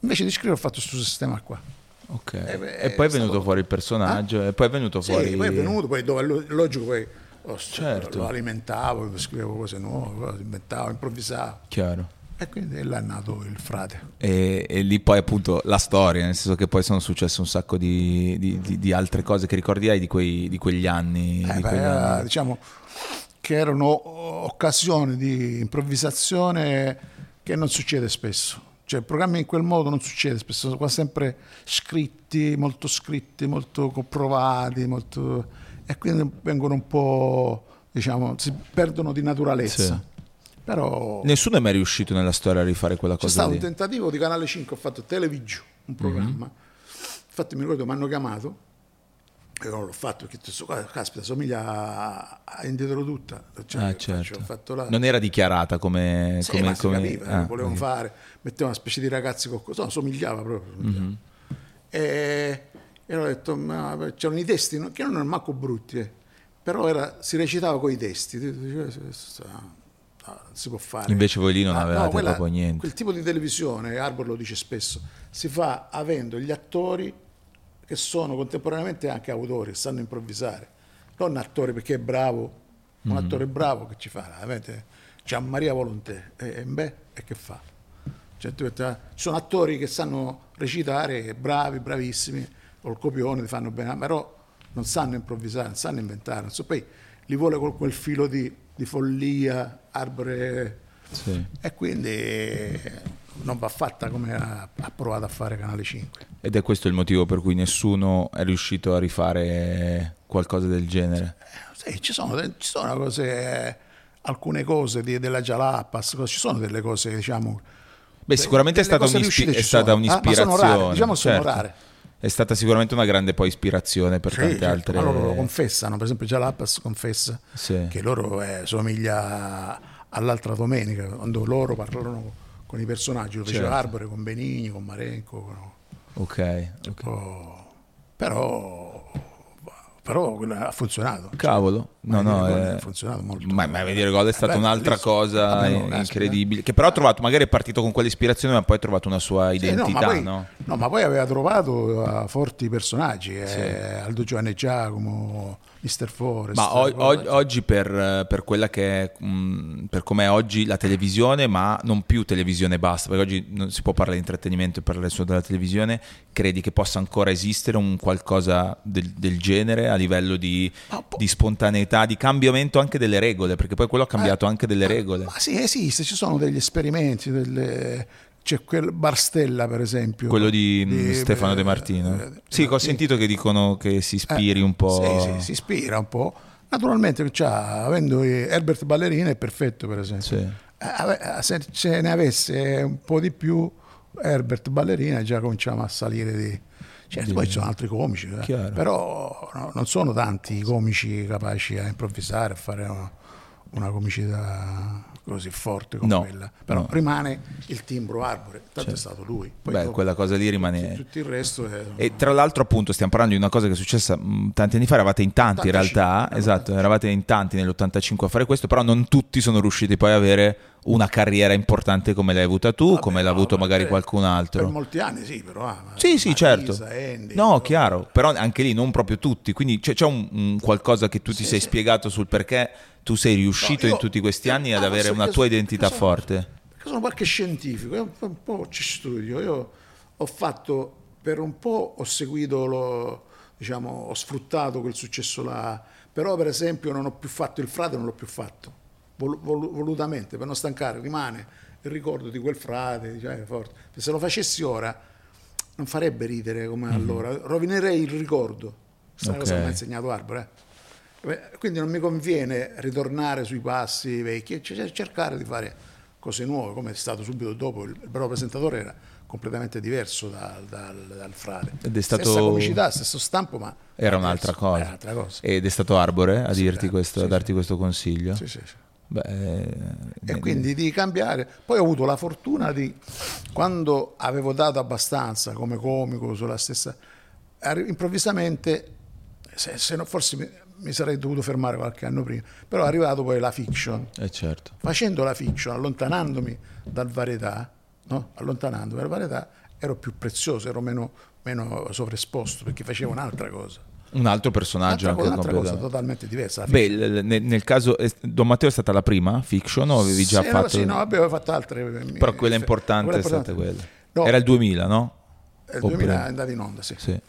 invece di scrivere ho fatto questo sistema qua. Ok. Eh, beh, e poi è venuto cosa- fuori il personaggio, e poi è venuto Sì, fuori... poi è venuto, poi dove, lo- logico, poi oh, Certo. lo alimentavo, scrivevo cose nuove, inventavo, improvvisavo. Chiaro. E quindi là è nato il frate. E, e lì poi appunto la storia, nel senso che poi sono successe un sacco di, di- di- di altre cose che ricordi hai di, quei- di quegli anni. Eh, di beh, era, anni. diciamo che erano occasioni di improvvisazione che non succede spesso. Cioè, programmi in quel modo non succede spesso, sono quasi sempre scritti, molto scritti, molto provati, molto... e quindi vengono un po', diciamo, si perdono di naturalezza. Sì. Però Nessuno è mai riuscito nella storia a rifare quella c'è cosa stato lì. un tentativo di Canale 5, ho fatto Television, un programma. Mhm. Infatti mi ricordo mi hanno chiamato e non l'ho fatto perché detto, "Guarda, caspita, somiglia a, Indietro Tutta. Cioè, Ah, certo. Fatto là. Non era dichiarata come... Sì, come, come- capiva, ah, volevano ok. fare, metteva una specie di ragazzi con no, somigliava proprio. somigliava. Mhm. E, e ho detto, ma c'erano i testi che non erano manco brutti, eh, però era- si recitava con i testi. Tu dicevi, "Questo sta- no, non si può fare. Invece voi lì non Ah, avevate no, quella- proprio niente. Quel tipo di televisione, Arbor lo dice spesso, si fa avendo gli attori che sono contemporaneamente anche autori, che sanno improvvisare. Non attori perché è bravo, un Mm. attore bravo che ci fa? Avete Gian Maria Volontè, e, e beh, e che fa? Cioè, tu- ci sono attori che sanno recitare, bravi, bravissimi, col copione, li fanno bene, però non sanno improvvisare, non sanno inventare. non so- poi li vuole con quel filo di, di follia, arbore Sì. e quindi non va fatta come ha, ha provato a fare Canale 5. Ed è questo il motivo per cui nessuno è riuscito a rifare qualcosa del genere. Sì, ci sono, ci sono cose, alcune cose di- della Jalapas, ci sono delle cose, diciamo... Beh, sicuramente è stata, un'ispi- è stata sono. Ah, sono un'ispirazione. rare, diciamo sono certo. rare. È stata sicuramente una grande poi ispirazione per Sì, tante certo, altre. ma loro lo confessano, per esempio Jalapas confessa Sì. che loro eh, somiglia all'altra domenica, quando loro parlano con i personaggi, lo Certo. Arbore con Benigni, con Marenco, con- Ok, ok. Oh, però, però ha funzionato. Cavolo, no, no, ha funzionato molto. Ma, ma vedere gol è stata Eh, beh, un'altra bellissimo. cosa Vabbè, no, incredibile. Che però ha trovato, magari è partito con quell'ispirazione, ma poi ha trovato una sua Sì, identità, no, ma poi, no? no, ma poi aveva trovato eh, forti personaggi, eh, Aldo Giovanni Giacomo, Mister Forest. Ma o- eh, o- oggi per, per quella che è, mh, per come è oggi la televisione, ma non più televisione basta, perché oggi non si può parlare di intrattenimento e parlare solo della televisione, credi che possa ancora esistere un qualcosa del, del genere a livello di, po- di spontaneità, di cambiamento anche delle regole, perché poi quello ha cambiato Eh, anche delle regole. Ma sì, esiste, ci sono degli esperimenti, delle- c'è quel Barstella per esempio. Quello di, mh, Stefano De Martino. eh, sì, ho sentito che dicono che si ispiri Eh, un po'. Sì, sì, si ispira un po'. Naturalmente, c'ha, avendo Herbert Ballerina è perfetto, per esempio. Sì. Eh, Se ce ne avesse un po' di più, Herbert Ballerina già cominciamo a salire di... Certo, poi ci sono altri comici, eh. Però no, non sono tanti i comici capaci a improvvisare, a fare una, una comicità così forte come No, quella. Però no. rimane il timbro Arbore, tanto è stato lui. Poi Beh, dopo quella cosa lì rimane... tutto il resto è... E tra l'altro appunto stiamo parlando di una cosa che è successa mh, tanti anni fa, eravate in tanti in 85, realtà, eh, esatto, eravate in tanti nell'85 a fare questo, però non tutti sono riusciti poi a avere una carriera importante come l'hai avuta tu, Vabbè, come l'ha no, avuto per- magari qualcun Per altro. molti anni sì, però... ah, Sì, sì, Marisa, certo. Andy, No, però- chiaro, però anche lì non proprio tutti, quindi c'è, c'è un, un qualcosa che tu ti sei spiegato sul perché tu sei riuscito No, in tutti questi anni ad avere una tua identità sono- forte. Perché sono qualche scientifico, un po', ci studio. Io ho fatto, per un po' ho seguito, lo, diciamo, ho sfruttato quel successo là, però per esempio non ho più fatto il frate, non l'ho più fatto, vol- vol- volutamente, per non stancare, rimane il ricordo di quel frate, diciamo, forte. se lo facessi ora non farebbe ridere come allora, rovinerei il ricordo. Questa una cosa mi ha insegnato Arbore. eh. Quindi non mi conviene ritornare sui passi vecchi, cioè cercare di fare cose nuove, come è stato subito dopo. Il bravo presentatore era completamente diverso dal, dal- dal frate. Ed è stato- Stessa comicità, stesso stampo, ma Era un'altra diverso, cosa. era un'altra cosa. Ed è stato Arbore a Sì, dirti eh, questo, a sì, darti sì. questo consiglio? Sì, sì. Beh, eh, E quindi di cambiare. Poi ho avuto la fortuna di, quando avevo dato abbastanza come comico sulla stessa, improvvisamente, se, se no- forse mi, sarei dovuto fermare qualche anno prima, però è arrivato poi la fiction. eh, certo. Facendo la fiction, allontanandomi dal varietà, no? allontanandomi dal varietà, ero più prezioso, ero meno, meno sovraesposto perché facevo un'altra cosa. Un altro personaggio Un'altra, anche cosa, un'altra cosa totalmente diversa. Beh, nel, nel caso eh, Don Matteo è stata la prima fiction o avevi già Sì, fatto no, sì, no, avevo fatto altre. eh, Però quella importante quella è stata importante. quella. No, Era il 2000, no? È il Oppure- 2000 è andato in onda, sì. Sì.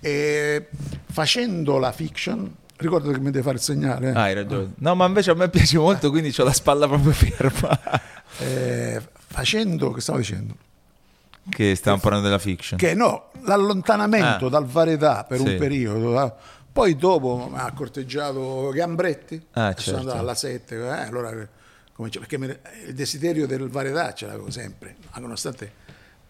E facendo la fiction, ricordo che mi devi fare il segnale. eh. Ah, hai ragione. No, ma invece a me piace molto, quindi ho la spalla proprio ferma. Eh, facendo, che stavo dicendo? che stiamo parlando della fiction. Che no, l'allontanamento Ah. dal varietà per Sì. un periodo. eh. Poi dopo ha corteggiato Gambretti, Ah, sono certo. andato alla 7, eh, allora perché il desiderio del varietà ce l'avevo sempre, nonostante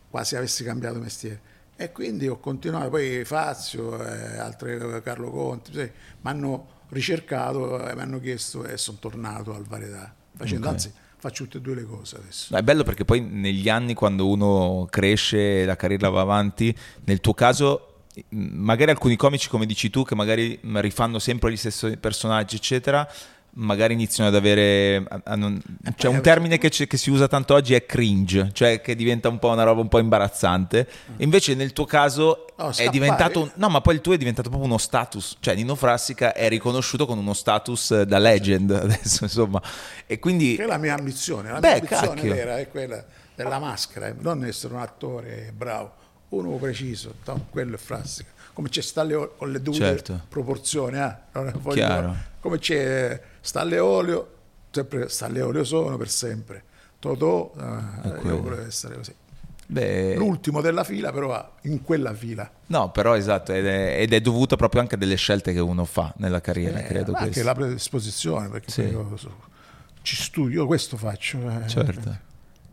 quasi avessi cambiato mestiere. E quindi ho continuato, poi Fazio, eh, altre Carlo Conti, mi hanno ricercato e mi hanno chiesto e sono tornato al varietà, facendo, Ok. anzi faccio tutte e due le cose adesso. È bello perché poi negli anni quando uno cresce e la carriera va avanti, nel tuo caso magari alcuni comici come dici tu che magari mh, rifanno sempre gli stessi personaggi eccetera, magari iniziano ad avere... non- C'è un termine che, che si usa tanto oggi è cringe, cioè che diventa un po' una roba un po' imbarazzante. Invece nel tuo caso No, è scappare. diventato... un- No, ma poi il tuo è diventato proprio uno status. Cioè Nino Frassica è riconosciuto con uno status eh, da legend adesso, insomma. E quindi... Che è la mia ambizione. La Beh, mia ambizione cacchio. vera è quella della maschera, eh, non essere un attore bravo, uno preciso, no, quello è Frassica. Come c'è Stalle Olio con le dovute Certo. proporzioni, eh, voglio- come c'è Stalle Olio, sempre Olio sono per sempre. Totò, eh, io volevo essere così. Beh, L'ultimo della fila, però in quella fila. no, però esatto, ed è, ed è dovuto proprio anche a delle scelte che uno fa nella carriera, Eh, credo. anche questo. la predisposizione, perché Sì. io ci studio, io questo faccio. eh. Certo.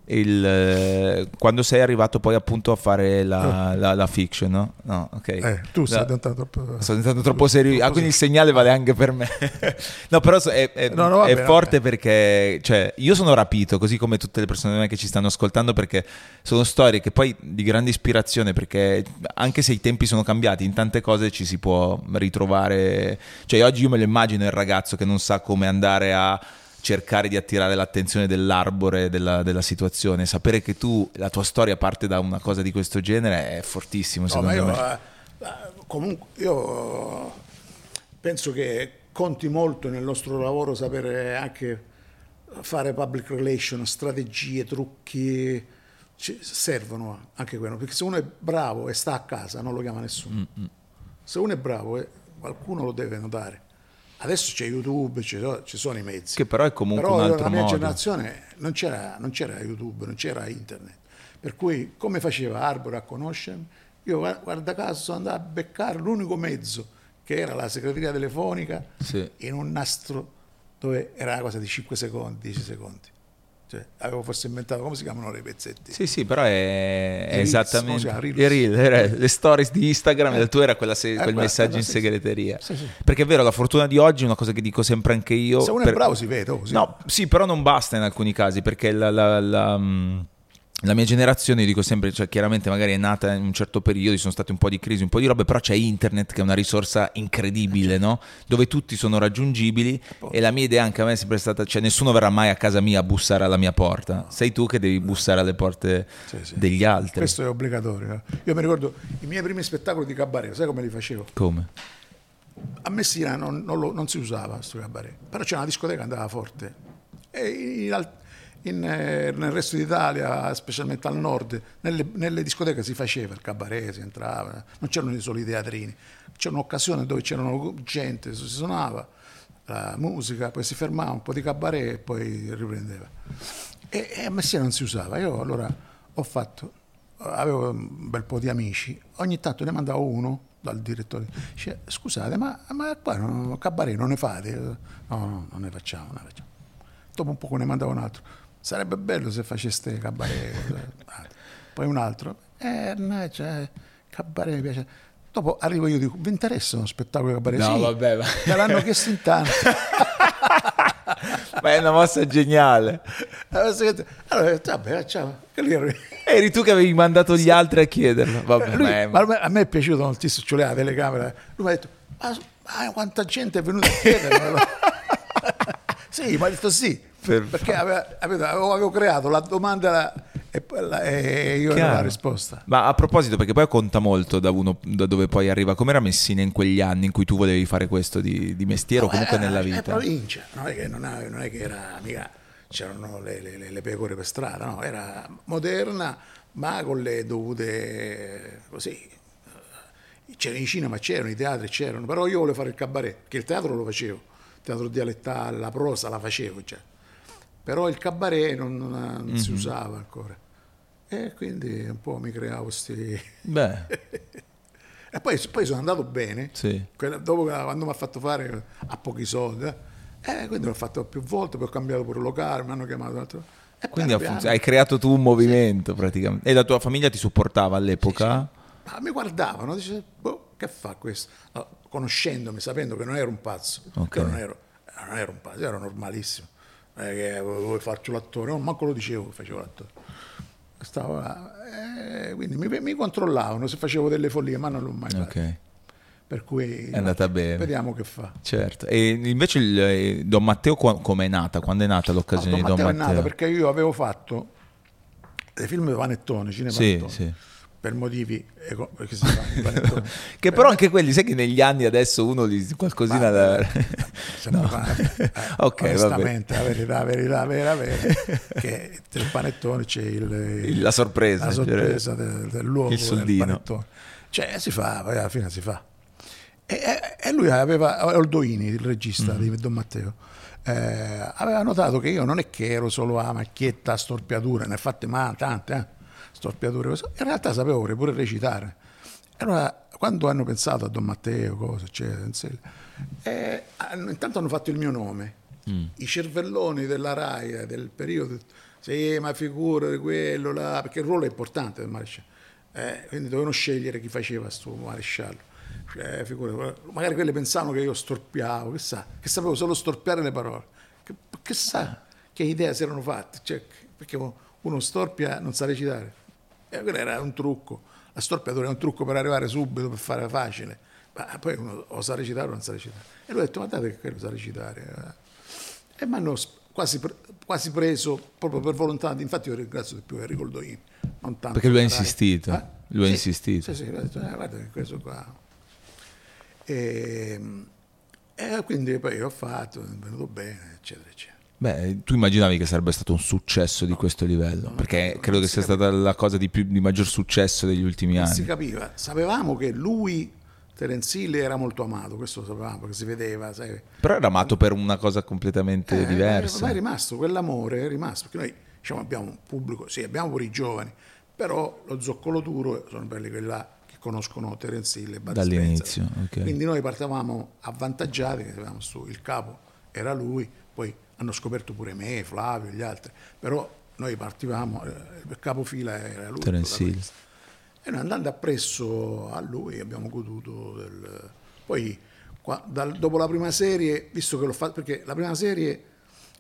Il, eh, quando sei arrivato poi appunto a fare la, la- la fiction, no? No, ok. Eh, tu sei diventato troppo... Sto diventando troppo serio. Ah, quindi il segnale vale anche per me. no, però è, è- No, no, va è forte va perché cioè, io sono rapito, così come tutte le persone che ci stanno ascoltando, perché sono storie che poi di grande ispirazione, perché anche se i tempi sono cambiati, in tante cose ci si può ritrovare. Cioè, oggi io me lo immagino il ragazzo che non sa come andare a cercare di attirare l'attenzione dell'arbore della, della situazione, sapere che tu, la tua storia parte da una cosa di questo genere è fortissimo No, secondo me. io, eh, eh, comunque, io penso che conti molto nel nostro lavoro sapere anche fare public relation, strategie, trucchi, ci servono anche quello, perché se uno è bravo e sta a casa non lo chiama nessuno. Mm, Se uno è bravo eh, qualcuno lo deve notare. Adesso c'è YouTube, ci sono, ci sono i mezzi. Che però è comunque Però un altro la mia modo. generazione non c'era, non c'era YouTube, non c'era internet. Per cui come faceva Arbor a conoscermi? Io gua- guarda caso sono andato a beccare l'unico mezzo che era la segreteria telefonica Sì. in un nastro dove era una cosa di 5 secondi, 10 secondi. Cioè, avevo forse inventato come si chiamano i pezzetti. Sì, sì, però è, è Reels, esattamente chiama? Reels? i reel, era- le stories di Instagram, Eh. il tuo era quella se- Eh, quel quella- messaggio in segreteria. Sì, sì. Perché è vero, la fortuna di oggi è una cosa che dico sempre anche io. Se uno per- è bravo si vede. oh, sì. No, sì, però non basta in alcuni casi, perché la, la- la, mm, la mia generazione, io dico sempre, cioè, chiaramente magari è nata in un certo periodo, ci sono state un po' di crisi, un po' di robe, però c'è internet che è una risorsa incredibile, no? Dove tutti sono raggiungibili e la mia idea anche a me è sempre stata, cioè nessuno verrà mai a casa mia a bussare alla mia porta, sei tu che devi bussare alle porte Sì, sì. degli altri. Questo è obbligatorio. eh. Io mi ricordo i miei primi spettacoli di cabaret, sai come li facevo? Come? A Messina non, non lo- non si usava questo cabaret, però c'era una discoteca che andava forte. E in al- in, eh, nel resto d'Italia, specialmente al nord, nelle, nelle discoteche si faceva il cabaret, si entrava, non c'erano i teatrini, c'era un'occasione dove c'erano gente, si suonava la musica, poi si fermava un po' di cabaret e poi riprendeva. E, e a Messina non si usava. Io allora ho fatto, avevo un bel po' di amici, ogni tanto ne mandavo uno dal direttore, dice, scusate, ma, ma qua non, cabaret non ne fate? No, no, non ne facciamo, non ne facciamo. Dopo un po' ne mandavo un altro, sarebbe bello se faceste cabaret. Poi un altro, eh, no, cioè, cabaret mi piace. Dopo arrivo io e dico, vi interessa uno spettacolo cabaret? No, Sì, vabbè, ma- me l'hanno chiesto in tanti. Ma è una mossa geniale. Allora, vabbè, facciamo. Eri tu che avevi mandato gli altri a chiederlo. Vabbè, Lui- ma è- ma a me- è piaciuto moltissimo, c'è la telecamera. Lui mi ha detto, ma, ma quanta gente è venuta a chiedermelo? sì, mi ha detto sì, Per perché aveva- avevo, avevo creato la domanda e, la- e io ero Chiaro. la risposta. Ma a proposito, perché poi conta molto da, uno, da dove poi arriva, com'era Messina in quegli anni in cui tu volevi fare questo di, di mestiere o comunque Eh, nella vita? provincia, non è che, non è, non è che era mica c'erano le, le- le- pecore per strada, no, era moderna ma con le dovute così. C'erano i cinema, c'erano i teatri, c'erano, però io volevo fare il cabaret, perché il teatro lo facevo, il teatro dialettale, la prosa la facevo già, però il cabaret non, non- non si usava ancora. E quindi un po' mi creavo questi... Beh, E poi, poi sono andato bene, sì. quella- dopo che- quando mi ha fatto fare a pochi soldi, eh, quindi l'ho fatto più volte, poi ho cambiato pure locale, mi hanno chiamato altro. E Quindi funzionato. hai creato tu un movimento praticamente. E la tua famiglia ti supportava all'epoca? Ma mi guardavano, dice, boh, che fa questo? No, conoscendomi, sapendo che non ero un pazzo, Ok. io non ero, non ero un pazzo, ero normalissimo. Non è che volevo faccio l'attore, no, manco lo dicevo che facevo l'attore. Stavo là, eh, quindi mi, mi controllavano se facevo delle follie, ma non l'ho mai fatto. Ok. per cui È andata bene. vediamo che fa. Certo. E invece il, eh, Don Matteo come è nata? Quando è nata No, l'occasione Don di Don Matteo Matteo? è nata perché io avevo fatto dei film panettone, Sì, cinepanettone, sì. Per motivi eco- panettoni. Che però anche quelli, sai che negli anni adesso uno li qualcosina da... Sempre No. pane- eh, Ok, vabbè. onestamente, la verità, la verità, vera, vera, che tra il panettone c'è il, La sorpresa, la cioè, sorpresa del, dell'uovo il del soldino. panettone. Cioè, si fa, poi alla fine si fa. E, e- lui aveva, Oldoini, il regista Mm. di Don Matteo, eh, aveva notato che io non è che ero solo a macchietta, a storpiature, ne ho fatte ma tante, eh, storpiature, così. in realtà sapevo pure recitare. Allora, quando hanno pensato a Don Matteo, cose, eccetera, eh, intanto hanno fatto il mio nome. Mm. I cervelloni della RAI eh, del periodo, sì, ma figura di quello là, perché il ruolo è importante del maresciallo. Eh, quindi dovevano scegliere chi faceva sto maresciallo. Cioè, figura- magari quelli pensavano che io storpiavo, chissà, che sapevo solo storpiare le parole. Che, chissà che idea si erano fatti, cioè, perché uno storpia non sa recitare. E quello era un trucco. La storpiatura è un trucco per arrivare subito, per fare facile. Ma poi uno o sa recitare o non sa recitare. E lui ha detto, guardate che quello sa recitare. eh. E mi hanno quasi, quasi preso, proprio per volontà. Infatti io ringrazio di più Enrico Oldoini. Non tanto Perché lui ha insistito. Lui ha Sì, insistito. Sì, sì, lui ha detto, eh, guarda che questo qua. E, e quindi poi ho fatto, è venuto bene, eccetera, eccetera. Beh, tu immaginavi che sarebbe stato un successo di questo livello? Perché credo che sia stata la cosa di, più, di maggior successo degli ultimi Non si anni. capiva, sapevamo che lui, Terence Hill, era molto amato, questo lo sapevamo, perché si vedeva, sai. Però era amato per una cosa completamente Eh, diversa. Ma è rimasto, quell'amore è rimasto, perché noi diciamo, abbiamo un pubblico, sì, abbiamo pure i giovani, però lo zoccolo duro sono quelli che là che conoscono Terence Hill e Bud Dall'inizio, Spencer. ok. Quindi noi partavamo avvantaggiati, che avevamo su, il capo era lui, poi hanno scoperto pure me, Flavio, gli altri, però noi partivamo, eh, il capofila era lui. Terence Hill. E noi andando appresso a lui abbiamo goduto del... Poi qua- dal- dopo la prima serie, visto che l'ho fatto, perché la prima serie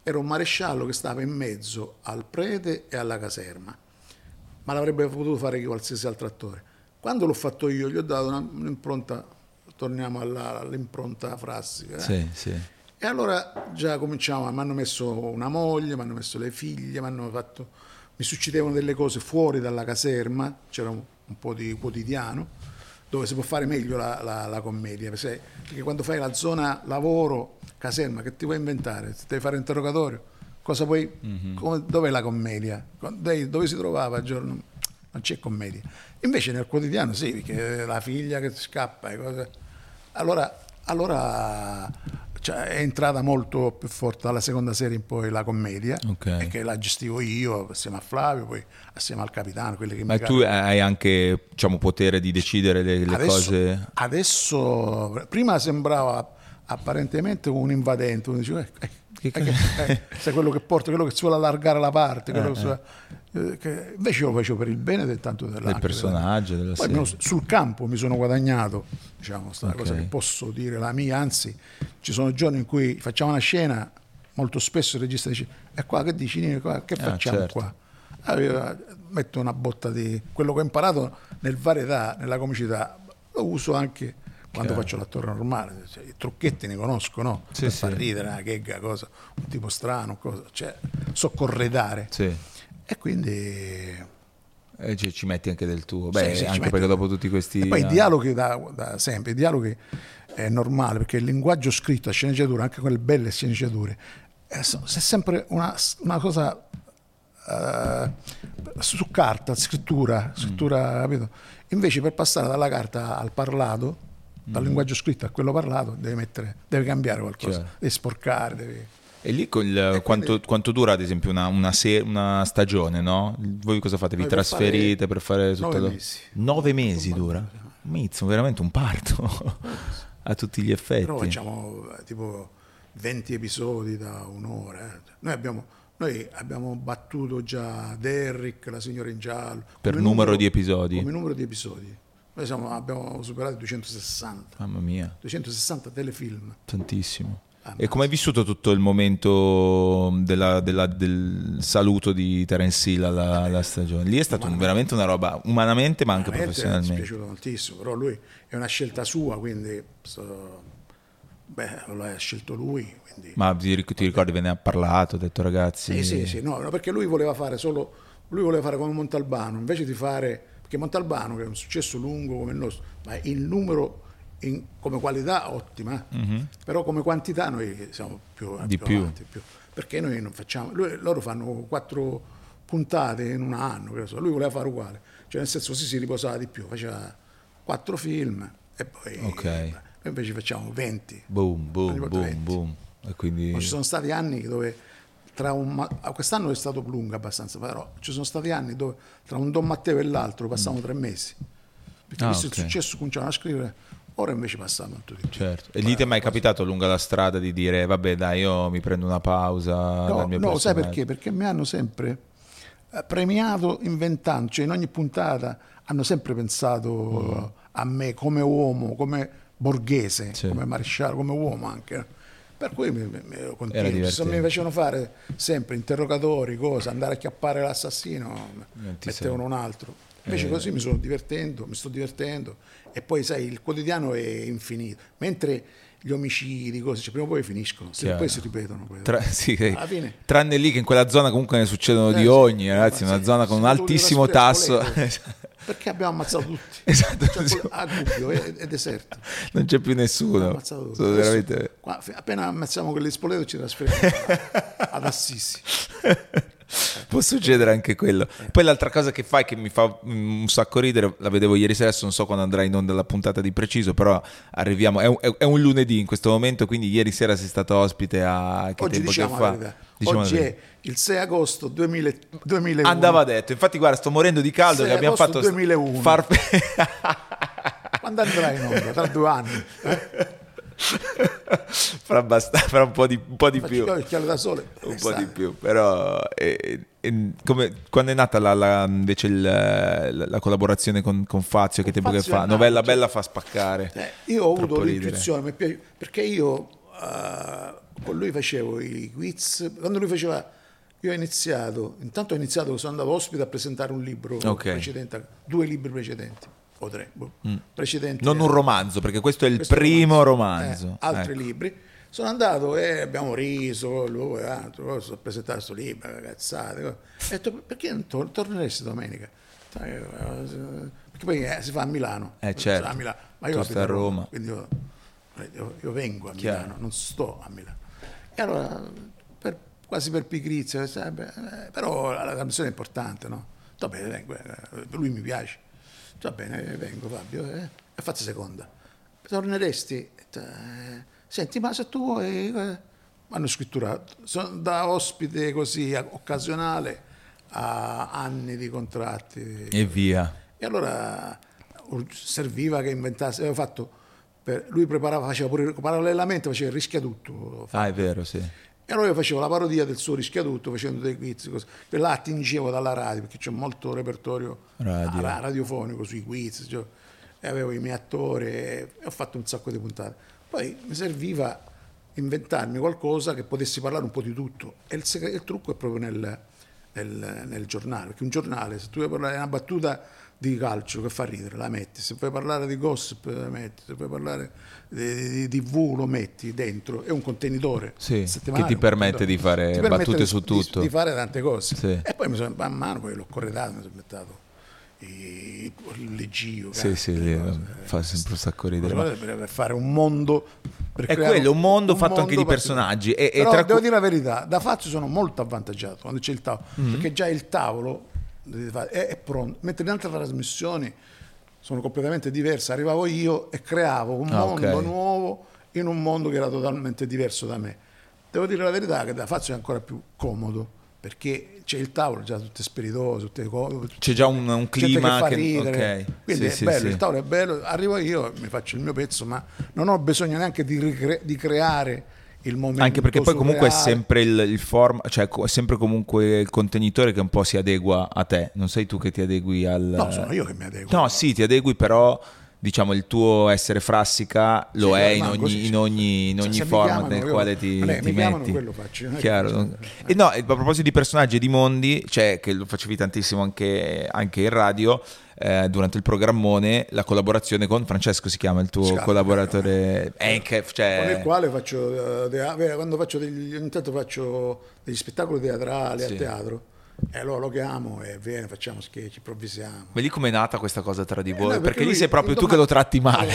era un maresciallo che stava in mezzo al prete e alla caserma, ma l'avrebbe potuto fare qualsiasi altro attore. Quando l'ho fatto io gli ho dato una- un'impronta, torniamo alla- all'impronta frassica, eh? Sì, sì. E allora già cominciamo, mi hanno messo una moglie, mi hanno messo le figlie, fatto, mi succedevano delle cose fuori dalla caserma, c'era un, un po' di quotidiano, dove si può fare meglio la, la- la commedia, perché, perché quando fai la zona lavoro, caserma, che ti vuoi inventare? Ti devi fare interrogatorio? Cosa puoi, come- dov'è la commedia? Dove, dove si trovava giorno? Non c'è commedia. Invece nel quotidiano sì, perché la figlia che scappa, e cose. Allora, allora cioè, è entrata molto più forte dalla seconda serie in poi la commedia, Ok. e che la gestivo io assieme a Flavio, poi assieme al capitano, Ma tu hai anche diciamo, potere di decidere le, le adesso, cose. adesso, prima sembrava apparentemente un invadente, uno diceva, eh, Che eh, che- eh, sei quello che porta, quello che si vuole allargare la parte, quello che si vuole- eh, che- invece io lo facevo per il bene del tanto della, Del personaggio, della Poi serie. me lo- sul campo mi sono guadagnato, diciamo, sta Ok. cosa che posso dire la mia, anzi ci sono giorni in cui facciamo una scena, molto spesso il regista dice, e qua che dici, Nino, qua, che Ah, facciamo certo. qua? Allora, metto una botta di quello che ho imparato nel varietà, nella comicità, lo uso anche quando Chiaro. faccio l'attore normale, cioè, i trucchetti ne conosco, no? Sì, per sì. far ridere, una chegga, cosa, un tipo strano, cosa, cioè, so corredare. Sì. E quindi E ci, ci metti anche del tuo. Beh, Sì, anche perché dopo tutti questi. E poi i dialoghi da, da sempre, i dialoghi è normale perché il linguaggio scritto, la sceneggiatura, anche quelle belle sceneggiature, è, so- è sempre una, una cosa eh, su carta, scrittura, scrittura, capito? Invece per passare dalla carta al parlato, dal linguaggio scritto a quello parlato, devi, mettere, devi cambiare qualcosa, Chiaro. devi sporcare, devi... E lì col- quanto, quanto dura, ad esempio, una, una se- una stagione, no? Voi cosa fate? Vi Noi per trasferite per fare tutto nove lo- mesi. Nove mesi dura? Mizzo, veramente un parto a tutti gli effetti. Però facciamo eh, tipo 20 episodi da un'ora. eh. Noi abbiamo, noi abbiamo battuto già Derrick, la signora in giallo. Per come numero di episodi? Come numero di episodi. Noi siamo- abbiamo superato i 260. Mamma mia, 260 telefilm. tantissimo. E come hai vissuto tutto il momento della- della- del saluto di Terence Hill alla, alla stagione? Lì è stato un- veramente una roba umanamente ma anche Veramente Mi è professionalmente. piaciuto moltissimo, però lui è una scelta sua, quindi so- beh, lo ha scelto lui. Quindi, Ma ti, ric- ti ricordi, ve ne ha parlato, ha detto ragazzi... Sì, sì, sì, no, perché lui voleva fare solo, lui voleva fare come Montalbano, invece di fare, perché Montalbano che è un successo lungo come il nostro, ma il numero in- come qualità ottima, eh. però come quantità noi siamo più. Di più più. avanti, più. perché noi non facciamo, lui- loro fanno quattro puntate in un anno, lui voleva fare uguale, cioè nel senso sì, si riposava di più, faceva quattro film e poi Ok. noi invece facciamo 20. Boom, boom, boom, 20. boom. E quindi... Ma ci sono stati anni dove tra un ah, quest'anno è stato lungo abbastanza, però ci sono stati anni dove tra un Don Matteo e l'altro passavano tre mesi. Perché Ah, visto ok. il successo cominciavano a scrivere, ora invece passano molto di più. Certo. E lì ti è mai capitato lungo la strada di dire vabbè dai io mi prendo una pausa No, no, sai personaggio"? perché? Perché mi hanno sempre eh, premiato inventando, cioè in ogni puntata hanno sempre pensato a me come uomo, come borghese, Mm. Sì. come maresciallo, come uomo anche. Per cui mi, mi, mi ero contento. Se mi facevano fare sempre interrogatori, cose, andare a chiappare l'assassino, mettevano un altro. Invece Eh. così mi sono divertendo, mi sto divertendo e poi sai il quotidiano è infinito, mentre gli omicidi, cose, cioè, prima o poi finiscono, se- poi si ripetono. poi. Tra- sì, Tranne lì che in quella zona comunque ne succedono Eh, di sì. ogni, ragazzi, Ma una sì, zona con un altissimo tasso. Perché abbiamo ammazzato tutti. Esatto, Cioè, sì. a Gubbio è, è deserto. non c'è più Abbiamo nessuno. ammazzato tutti. Sono Adesso, veramente... qua- appena ammazziamo quelli di Spoleto ci trasferiamo ad Assisi. Può succedere anche quello. Poi l'altra cosa che fai che mi fa un sacco ridere, la vedevo ieri sera, adesso non so quando andrà in onda la puntata di preciso, però arriviamo, è un, è- un lunedì in questo momento, quindi ieri sera sei stato ospite a... Che Oggi tempo diciamo che fa? Diciamo Oggi è il 6 agosto 2000 2001. Andava detto, infatti guarda sto morendo di caldo che abbiamo fatto 2001. far Quando andrà in onda? Tra due anni. Eh? fra, abbast- fra un po' di, un po' di più. un Eh, po' di più, però eh, eh, come- quando è nata la, la- invece il, la, la collaborazione con, con Fazio, che tempo che Fazio fa? è nato, Novella cioè- Bella fa spaccare. Eh, io ho Troppo avuto ridere. l'intuizione, perché io eh, con lui facevo i quiz, quando lui faceva, io ho iniziato, intanto ho iniziato, sono andato ospite a presentare un libro Ok. precedente, due libri precedenti, o tre, boh, precedenti. Mm. Non un romanzo, perché questo è il Questo primo romanzo, romanzo. eh, altri Ecco. libri. Sono andato e abbiamo riso, lui, e altro, poi sono presentato questo libro, cazzate. cose. Ho detto, perché non tor- torneresti domenica? Eh, Perché poi eh, si fa a Milano. Eh, certo. a Milano. Ma io stai a Roma. Quindi io, io- io vengo a Chiaro. Milano, non sto a Milano. E allora, per- quasi per pigrizia, eh, però la, trasmissione è importante, no? Va bene, vengo, eh, lui mi piace. Va bene, eh, vengo Fabio, eh, e fate seconda. Torneresti? Eh, Senti, ma se tu vuoi... eh, hanno scritturato. Sono da ospite così occasionale a anni di contratti. E via. E allora serviva che inventasse, aveva fatto, per- lui preparava, faceva pure, parallelamente faceva il rischiatutto. Ah, è vero, sì. E allora io facevo la parodia del suo rischiatutto facendo dei quiz, così. E là attingevo dalla radio, perché c'è molto repertorio Radio. ra- radiofonico sui quiz, cioè, e avevo i miei attori e ho fatto un sacco di puntate. Poi mi serviva inventarmi qualcosa che potessi parlare un po' di tutto. E il, segre- il trucco è proprio nel, nel- nel giornale, perché un giornale, se tu vuoi parlare di una battuta di calcio che fa ridere, la metti, se vuoi parlare di gossip la metti, se vuoi parlare di, di TV lo metti dentro, è un contenitore Sì, che ti permette di fare Ti permette battute di- su di- tutto. Di, fare tante cose. Sì. E poi mi sono, man mano poi l'ho corredato, mi sono inventato il leggio. Sì, sì, sì, fa sempre un sacco ridere. ma- Per, fare un mondo. È quello, un mondo fatto anche di personaggi. E- e devo cu- dire la verità, da Fazio sono molto avvantaggiato quando c'è il tavolo, Mm-hmm. perché già il tavolo è, è pronto, mentre in altre trasmissioni sono completamente diverse. Arrivavo io e creavo un Ah, mondo ok. nuovo in un mondo che era totalmente diverso da me. Devo dire la verità che da Fazio è ancora più comodo perché c'è il tavolo già tutte spiritose, tutte cose. C'è già un, un clima che che- ridere. ok. Quindi Sì, è bello, sì. il tavolo è bello, arrivo io, mi faccio il mio pezzo, ma non ho bisogno neanche di, ricre- di creare il momento. Anche perché poi comunque è surreale. sempre il, il form, cioè è sempre comunque il contenitore che un po' si adegua a te, non sei tu che ti adegui al... No, sono io che mi adeguo. No, sì, ti adegui però diciamo il tuo essere frassica lo Sì, è in ogni, sì, in ogni, in ogni mi format nel quale ti, Vabbè, ti metti. quello faccio, che Chiaro. faccio- E no, e a proposito di personaggi e di mondi, cioè che lo facevi tantissimo anche, anche in radio, eh, durante il programmone, la collaborazione con Francesco si chiama il tuo Scarpa, collaboratore. Anche, cioè, con il quale faccio eh, quando faccio degli, ogni tanto faccio degli spettacoli teatrali Sì. al teatro e allora lo chiamo e viene facciamo sketch improvvisiamo Ma lì com'è nata questa cosa tra di Eh, voi? no, perché, lì lui- sei proprio tu che lo tratti male.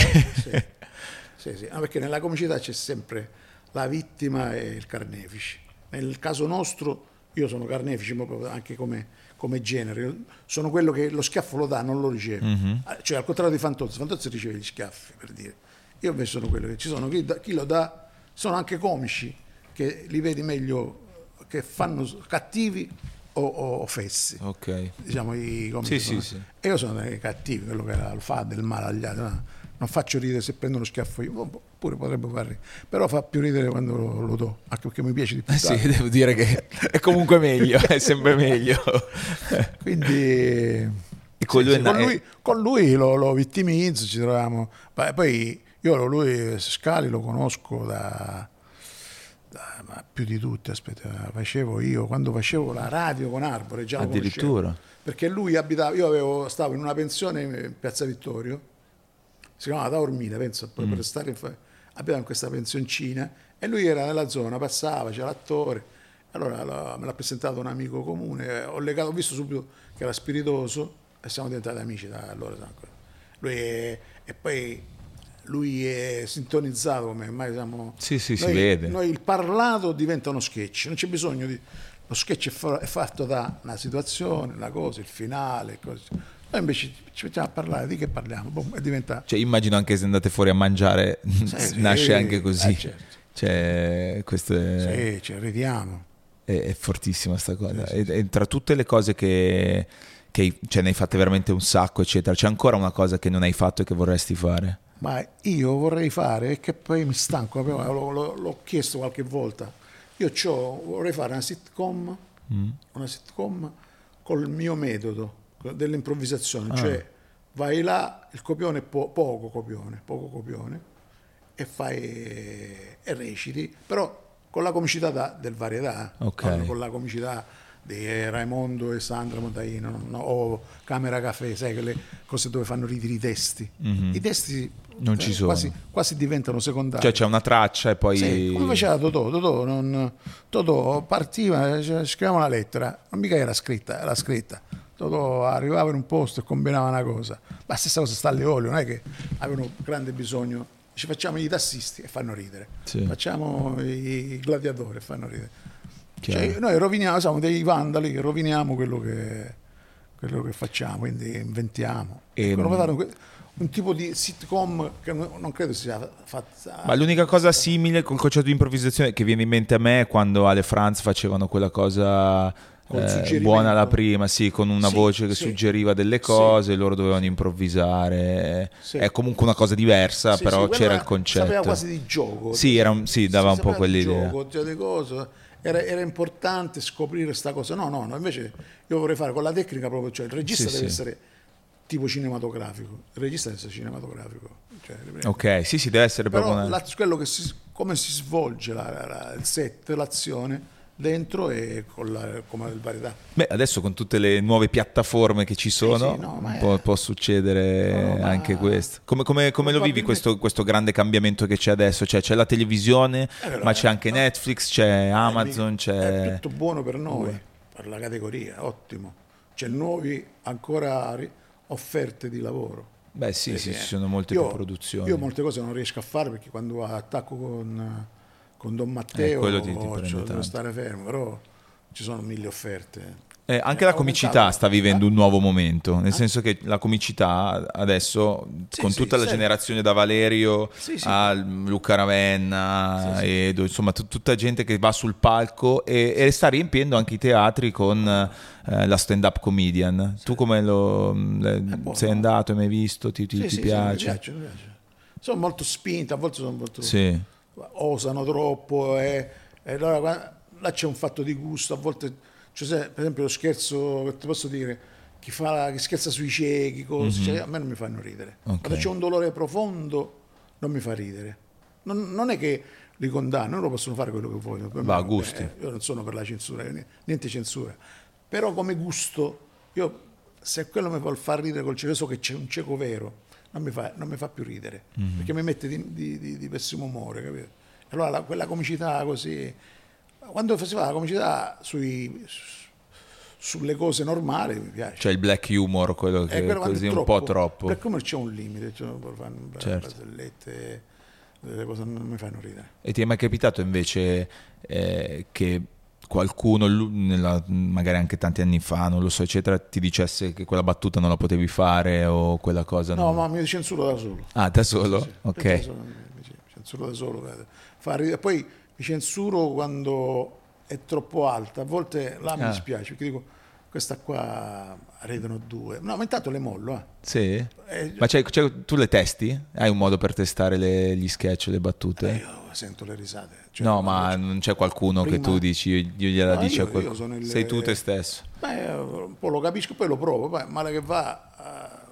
Eh, sì, sì. No, perché nella comicità c'è sempre la vittima e il carnefice nel caso nostro io sono carnefice anche come, come genere sono quello che lo schiaffo lo dà non lo riceve Mhm. Ah, cioè al contrario di Fantozzi Fantozzi riceve gli schiaffi per dire io invece sono quello che ci sono chi, dà- chi lo dà sono anche comici che li vedi meglio che fanno cattivi o, o fessi ok. diciamo i comici Sì, sì, sì. e io sono dei cattivi quello che lo fa del male agli altri no? non faccio ridere se prendo uno schiaffo io pure potrebbe far ridere però fa più ridere quando lo, lo do anche perché mi piace di più Eh sì, devo dire che è comunque meglio, è sempre meglio. quindi con lui sì, con lui, con lui lo, lo vittimizzo ci troviamo poi io lui Scali lo conosco da- ma più di tutti aspetta facevo io quando facevo la radio con Arbore già. Addirittura. perché lui abitava io avevo, stavo in una pensione in Piazza Vittorio si chiamava Taormina penso poi per stare in abitava in questa pensioncina e lui era nella zona passava c'era l'attore allora lo- me l'ha presentato un amico comune ho, legato, ho visto subito che era spiritoso e siamo diventati amici da allora lui è, e poi lui è sintonizzato come mai siamo Sì, sì, si noi- vede. noi il parlato diventa uno sketch non c'è bisogno di lo sketch è, fa- è fatto da una situazione una cosa il finale così. noi invece ci mettiamo a parlare di che parliamo boom, diventa Cioè, immagino anche se andate fuori a mangiare, sì, nasce anche così. eh, certo. Cioè, questo è, sì, ci ridiamo è- è fortissima sta cosa. Sì, sì, e tra tutte le cose che, che cioè, ne hai fatte veramente un sacco, eccetera, c'è ancora una cosa che non hai fatto e che vorresti fare? Ma io vorrei fare, e che poi mi stanco, l'ho, l'ho- l'ho chiesto qualche volta, io vorrei fare una sitcom, una sitcom col mio metodo dell'improvvisazione, cioè vai là, il copione è po- poco copione, poco copione, e fai e reciti, però con la comicità da- del varietà, Ok. non con la comicità di Raimondo e Sandra Montaino no, o Camera Caffè, sai quelle cose dove fanno ridere i testi. I testi. Non eh, ci sono. Quasi, quasi diventano secondari. Cioè c'è una traccia e poi... Sì, come faceva Totò, Totò, non, Totò partiva, cioè, scriveva una lettera, non mica era scritta, era scritta. Totò arrivava in un posto e combinava una cosa. La stessa cosa sta alle olio, non è che avevano grande bisogno. Ci facciamo i tassisti e fanno ridere, Sì. facciamo i gladiatori e fanno ridere. Cioè, noi roviniamo, siamo dei vandali che roviniamo quello che, quello che facciamo, quindi inventiamo. E- Ecco, fare un, tipo di sitcom che non, credo sia fatta. Ma l'unica cosa simile col concetto di improvvisazione che viene in mente a me è quando Ale Franz facevano quella cosa eh, buona la prima, sì, con una Sì, voce che sì. suggeriva delle Sì. cose, loro dovevano improvvisare. Sì. È comunque una cosa diversa, Sì, però sì, c'era il concetto. Sapeva quasi di gioco. Sì, era sì, dava un po' quell'idea. Gioco, cioè. Era, era importante scoprire questa cosa. No, no, no, invece io vorrei fare con la tecnica proprio, cioè il regista Sì, deve sì. essere tipo cinematografico. Il regista deve essere cinematografico. Cioè, Ok, sì, sì, deve essere Però proprio una... la- quello che si, come si svolge la- la- la- il set, l'azione dentro e con la, come il varietà. Beh, adesso con tutte le nuove piattaforme che ci sono, sì, no, ma è- può, può succedere No, ma- anche questo. Come, come- come lo vivi questo, questo grande cambiamento che c'è adesso? Cioè, c'è la televisione, Eh, ma c'è anche no. Netflix, c'è Amazon, È c'è... tutto buono per noi, per la categoria, ottimo. C'è nuovi ancora offerte di lavoro. Beh, sì, sì, eh. ci sono molte Io- più produzioni. Io molte cose non riesco a fare perché quando attacco con, con Don Matteo Eh, ti- ti cioè, devo stare fermo, però ci sono mille offerte. Eh, anche È la comicità sta vivendo Eh? un nuovo momento, nel senso che la comicità adesso, Sì, con sì, tutta la sì. generazione da Valerio a Luca Ravenna. Edo, insomma t- tutta gente che va sul palco e, e sta riempiendo anche i teatri con eh, la stand-up comedian. Tu come lo le- buono. sei andato, hai mai visto, ti, ti- ti sì, mi piace? piace, mi piace. Sono molto spinte, a volte sono molto... Sì, osano troppo e, e allora qua- là c'è un fatto di gusto, a volte, cioè, per esempio lo scherzo che ti posso dire, chi, fa, chi scherza sui ciechi, cose, cioè, a me non mi fanno ridere. Mhm. Ok. Quando c'è un dolore profondo non mi fa ridere. Non, non è che li condanno, loro possono fare quello che vogliono. Per Va, me, gusti. eh, io non sono per la censura, niente censura. Però come gusto, io se quello mi vuol far ridere col cieco, so che c'è un cieco vero, non mi fa, non mi fa più ridere, Mhm. perché mi mette di, di- di- di pessimo umore, capito? Allora la- quella comicità così... Quando si fa la comicità sui, su- sulle cose normali mi piace. Cioè il black humor, quello che Eh, è quello quando così è un troppo, po' troppo. Per come c'è un limite, cioè, fare Certo. barzellette, delle cose non mi fanno ridere. E ti è mai capitato invece eh, che qualcuno, nella- magari anche tanti anni fa, non lo so, eccetera, ti dicesse che quella battuta non la potevi fare o quella cosa No, non... ma mi censuro da solo. Ah, da solo? Sì, sì. Ok. Mi- censuro da solo. guarda. Fa ridere. Poi mi censuro quando è troppo alta. A volte là mi Ah. dispiace perché dico questa qua ridono due. No, ma intanto le mollo. Eh. Sì? Eh, Ma c'hai- c'hai- tu le testi? Hai un modo per testare le- gli sketch, le battute? io sento le risate. Cioè, no, ma non c'è qualcuno che prima- tu dici, io, gliela No, dici io- a qualcuno. il- Sei tu te stesso. Beh, un po' lo capisco, poi lo provo, poi male che va, eh,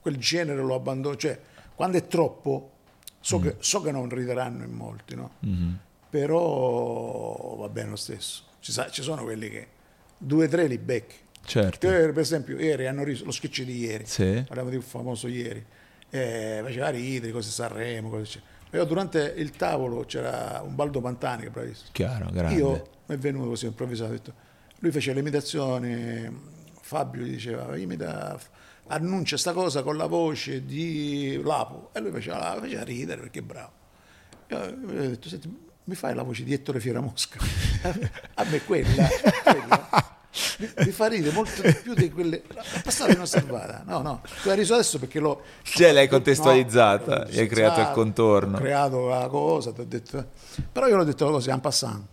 quel genere lo abbandono, cioè quando è troppo, so, che, so che non rideranno in molti, no? però va bene lo stesso, ci, sa- ci sono quelli che due o tre li becchi. Certo. Io, per esempio, ieri hanno riso, lo sketch di ieri, Sì. parliamo di un famoso ieri, eh, faceva ridere, cose Sanremo, cose c'è. Però durante il tavolo c'era un Baldo Pantani che bravissimo. Chiaro, grande. Io mi è venuto così improvvisato, detto, lui fece l'imitazione, Fabio gli diceva, imita, annuncia sta cosa con la voce di Lapo, e lui faceva, faceva ridere perché è bravo. Io gli ho detto, senti, mi fai la voce di Ettore Fieramosca? A me quella, quella mi, mi fa ridere molto di più di quelle... È passata inosservata, no, no, tu hai riso adesso perché l'ho... Cioè, l'hai contestualizzata, No, gli hai creato il contorno. Ho creato la cosa, ti ho detto... Però io l'ho detto la cosa, en passant.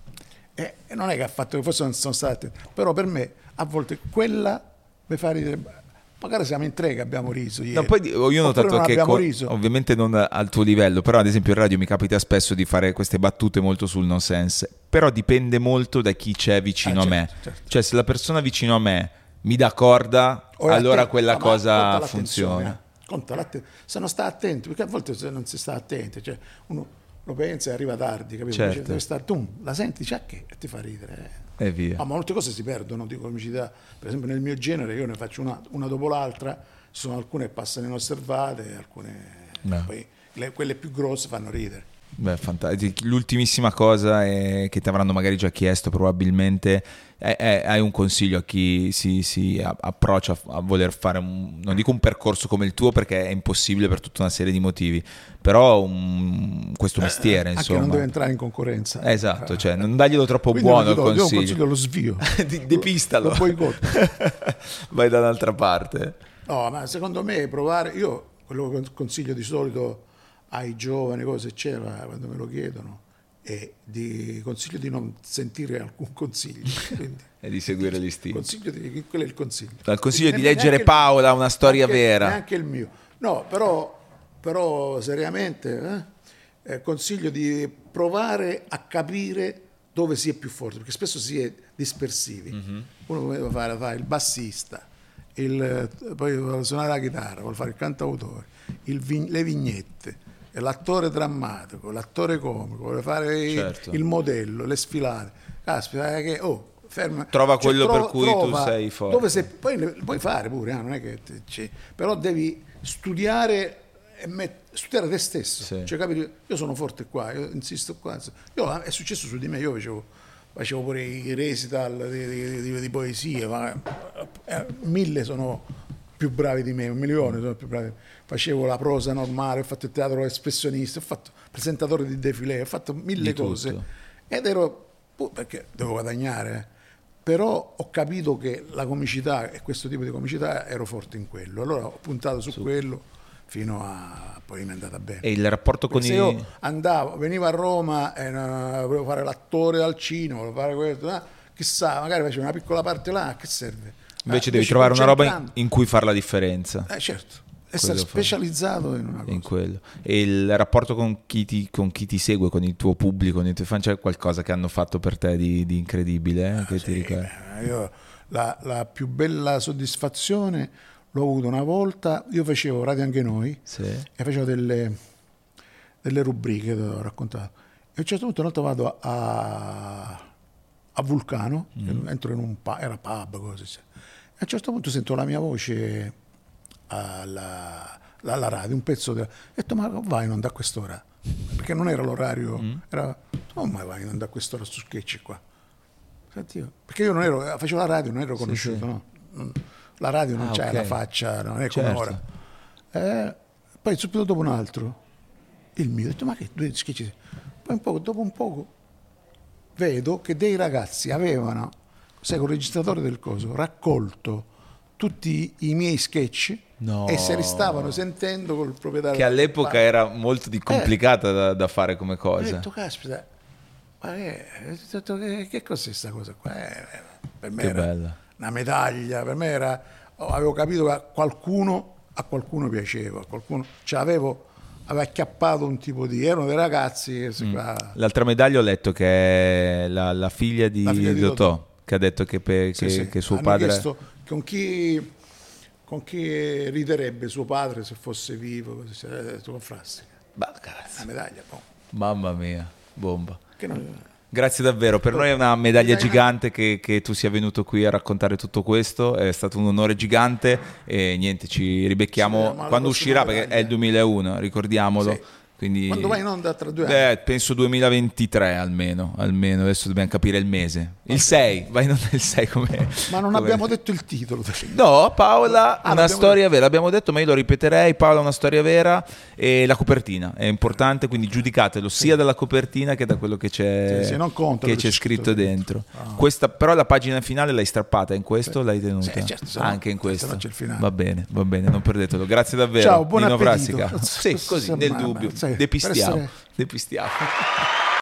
E e non è che ha fatto, forse non sono state, però per me a volte quella mi fa ridere. Magari siamo in tre che abbiamo riso ieri. No, poi io ho notato che co- ovviamente non al tuo livello, però ad esempio in radio mi capita spesso di fare queste battute molto sul nonsense, però dipende molto da chi c'è vicino Ah, a me. certo, certo. Cioè se la persona vicino a me mi dà corda, O allora attento, quella cosa l'attenzione, funziona. eh. Conta l'atten- se non sta attento, perché a volte se non si sta attenti, cioè uno lo pensa e arriva tardi, capito? Certo. Deve stare, tu la senti, ah, che e ti fa ridere. Eh. E via. Ah, ma molte cose si perdono di comicità. Per esempio nel mio genere io ne faccio una, una dopo l'altra, ci sono alcune che passano inosservate, alcune No. poi le- quelle più grosse fanno ridere. Beh, fantastico. L'ultimissima cosa è- che ti avranno magari già chiesto probabilmente hai un consiglio a chi si, si approccia a, voler fare un, non dico un percorso come il tuo perché è impossibile per tutta una serie di motivi, però un- questo mestiere Anche insomma. non deve entrare in concorrenza. Eh, Esatto, cioè non darglielo troppo buono il do- io consiglio. consiglio lo svio. Depistalo. Lo boicotto. Vai da un'altra parte. No, ma secondo me provare, io quello che consiglio di solito ai giovani, cose eccetera, quando me lo chiedono, è di consiglio di non sentire alcun consiglio. E di seguire gli stili. consiglio di, quello è il consiglio. Dal consiglio di leggere il- Paola, una storia neanche- vera. Neanche il mio. No, però, però seriamente eh, eh, consiglio di provare a capire dove si è più forte, perché spesso si è dispersivi. Mhm. Uno deve fare, fare il bassista, il, eh, poi vuole suonare la chitarra, vuole fare il cantautore, il le vignette, e l'attore drammatico, l'attore comico, vuole fare il- Certo. il modello, le sfilate. Caspita, che, oh, ferma. Trova quello per cui tu trova sei forte. Dove se, poi puoi fare pure, eh, non è che te- ci- però devi studiare e met- studiare te stesso. Sì. Cioè, capito? Io sono forte qua, io insisto qua. Io- è successo su di me, io facevo, facevo pure i recital di, di- di- di poesia, ma eh, mille sono più bravi di me, un milione sono più bravi. Facevo la prosa normale, ho fatto il teatro espressionista, ho fatto presentatore di defilé, ho fatto mille cose. Ed ero, pu- perché devo guadagnare, eh. però ho capito che la comicità e questo tipo di comicità ero forte in quello. Allora ho puntato su, quello fino a poi mi è andata bene. E il rapporto con Perché i... se io andavo, venivo a Roma e eh, volevo fare l'attore al cinema, volevo fare questo, ah, chissà, magari facevo una piccola parte là, che serve? Invece Eh, devi trovare una roba in, in cui fare la differenza. Eh, certo, essere Quello fa- specializzato in una cosa. in quello. E il rapporto con chi, ti, con chi ti segue, con il tuo pubblico, con i tuoi fan, c'è qualcosa che hanno fatto per te di, di incredibile? eh, che ti Sì, io la, la più bella soddisfazione l'ho avuto una volta, io facevo Radio Anche Noi Sì. e facevo delle, delle rubriche, te l'ho raccontato. E a un certo punto una volta vado a, a Vulcano, entro in un pub, era pub, cose. Sì. E a un certo punto sento la mia voce alla, alla radio, un pezzo di... Ho detto, ma vai in onda a quest'ora? Perché non era l'orario, era... Oh, ma vai in onda a quest'ora su sketch qua? Senti Perché io non ero, facevo la radio, non ero conosciuto, sì. no? Non- La radio non Ah, c'è ok. la faccia, non è come Certo. ora. Eh, poi subito dopo un altro, il mio, ho detto, ma che due sketch? Poi un poco, dopo un poco, vedo che dei ragazzi avevano, sai, con il registratore del coso, raccolto tutti i miei sketch No. e se li stavano sentendo col proprietario. Che all'epoca era molto di complicata da, da fare come Ho cosa. detto, caspita, ma che, ho che, che cos'è questa cosa qua? Eh, per me Che era bella. una medaglia, per me era, oh, avevo capito che a qualcuno, a qualcuno piaceva, a qualcuno, cioè avevo, aveva acchiappato un tipo di, erano dei ragazzi che Mm. qua, L'altra medaglia ho letto che è la, la figlia di, La figlia di Totò, Totò. Che ha detto che, pe- Sì, che- sì. che suo Hanno padre... chiesto con chi, con chi riderebbe suo padre se fosse vivo, se- eh, tu con cazzo. Una medaglia, boh. Mamma mia, bomba. Non- Grazie davvero, per noi è una medaglia Medaglia- gigante che, che tu sia venuto qui a raccontare tutto questo, è stato un onore gigante e niente, ci ribecchiamo alla quando uscirà perché è il medaglia. 2001, ricordiamolo. Sì. Quindi, Quando vai in onda tra due anni? Eh, penso 2023 almeno, almeno, adesso dobbiamo capire il mese. Il 6, vai in onda il 6 come... Ma non come- abbiamo detto il titolo. No, Paola, Ah, una storia vera, l'abbiamo detto, ma io lo ripeterei, Paola una storia vera e la copertina è importante, quindi giudicatelo sia dalla copertina che da quello che c'è, Sì, sì, non conta che c'è scritto scritto dentro. dentro. Ah. Questa, però la pagina finale l'hai strappata, in questo l'hai tenuta? Sì, certo, Anche in questo. Va bene, va bene, non perdetelo. Grazie davvero. Ciao, buon Nino appetito. Frassica. Sì, così, nel Mamma, per Depistiamo. essere- Depistiamo.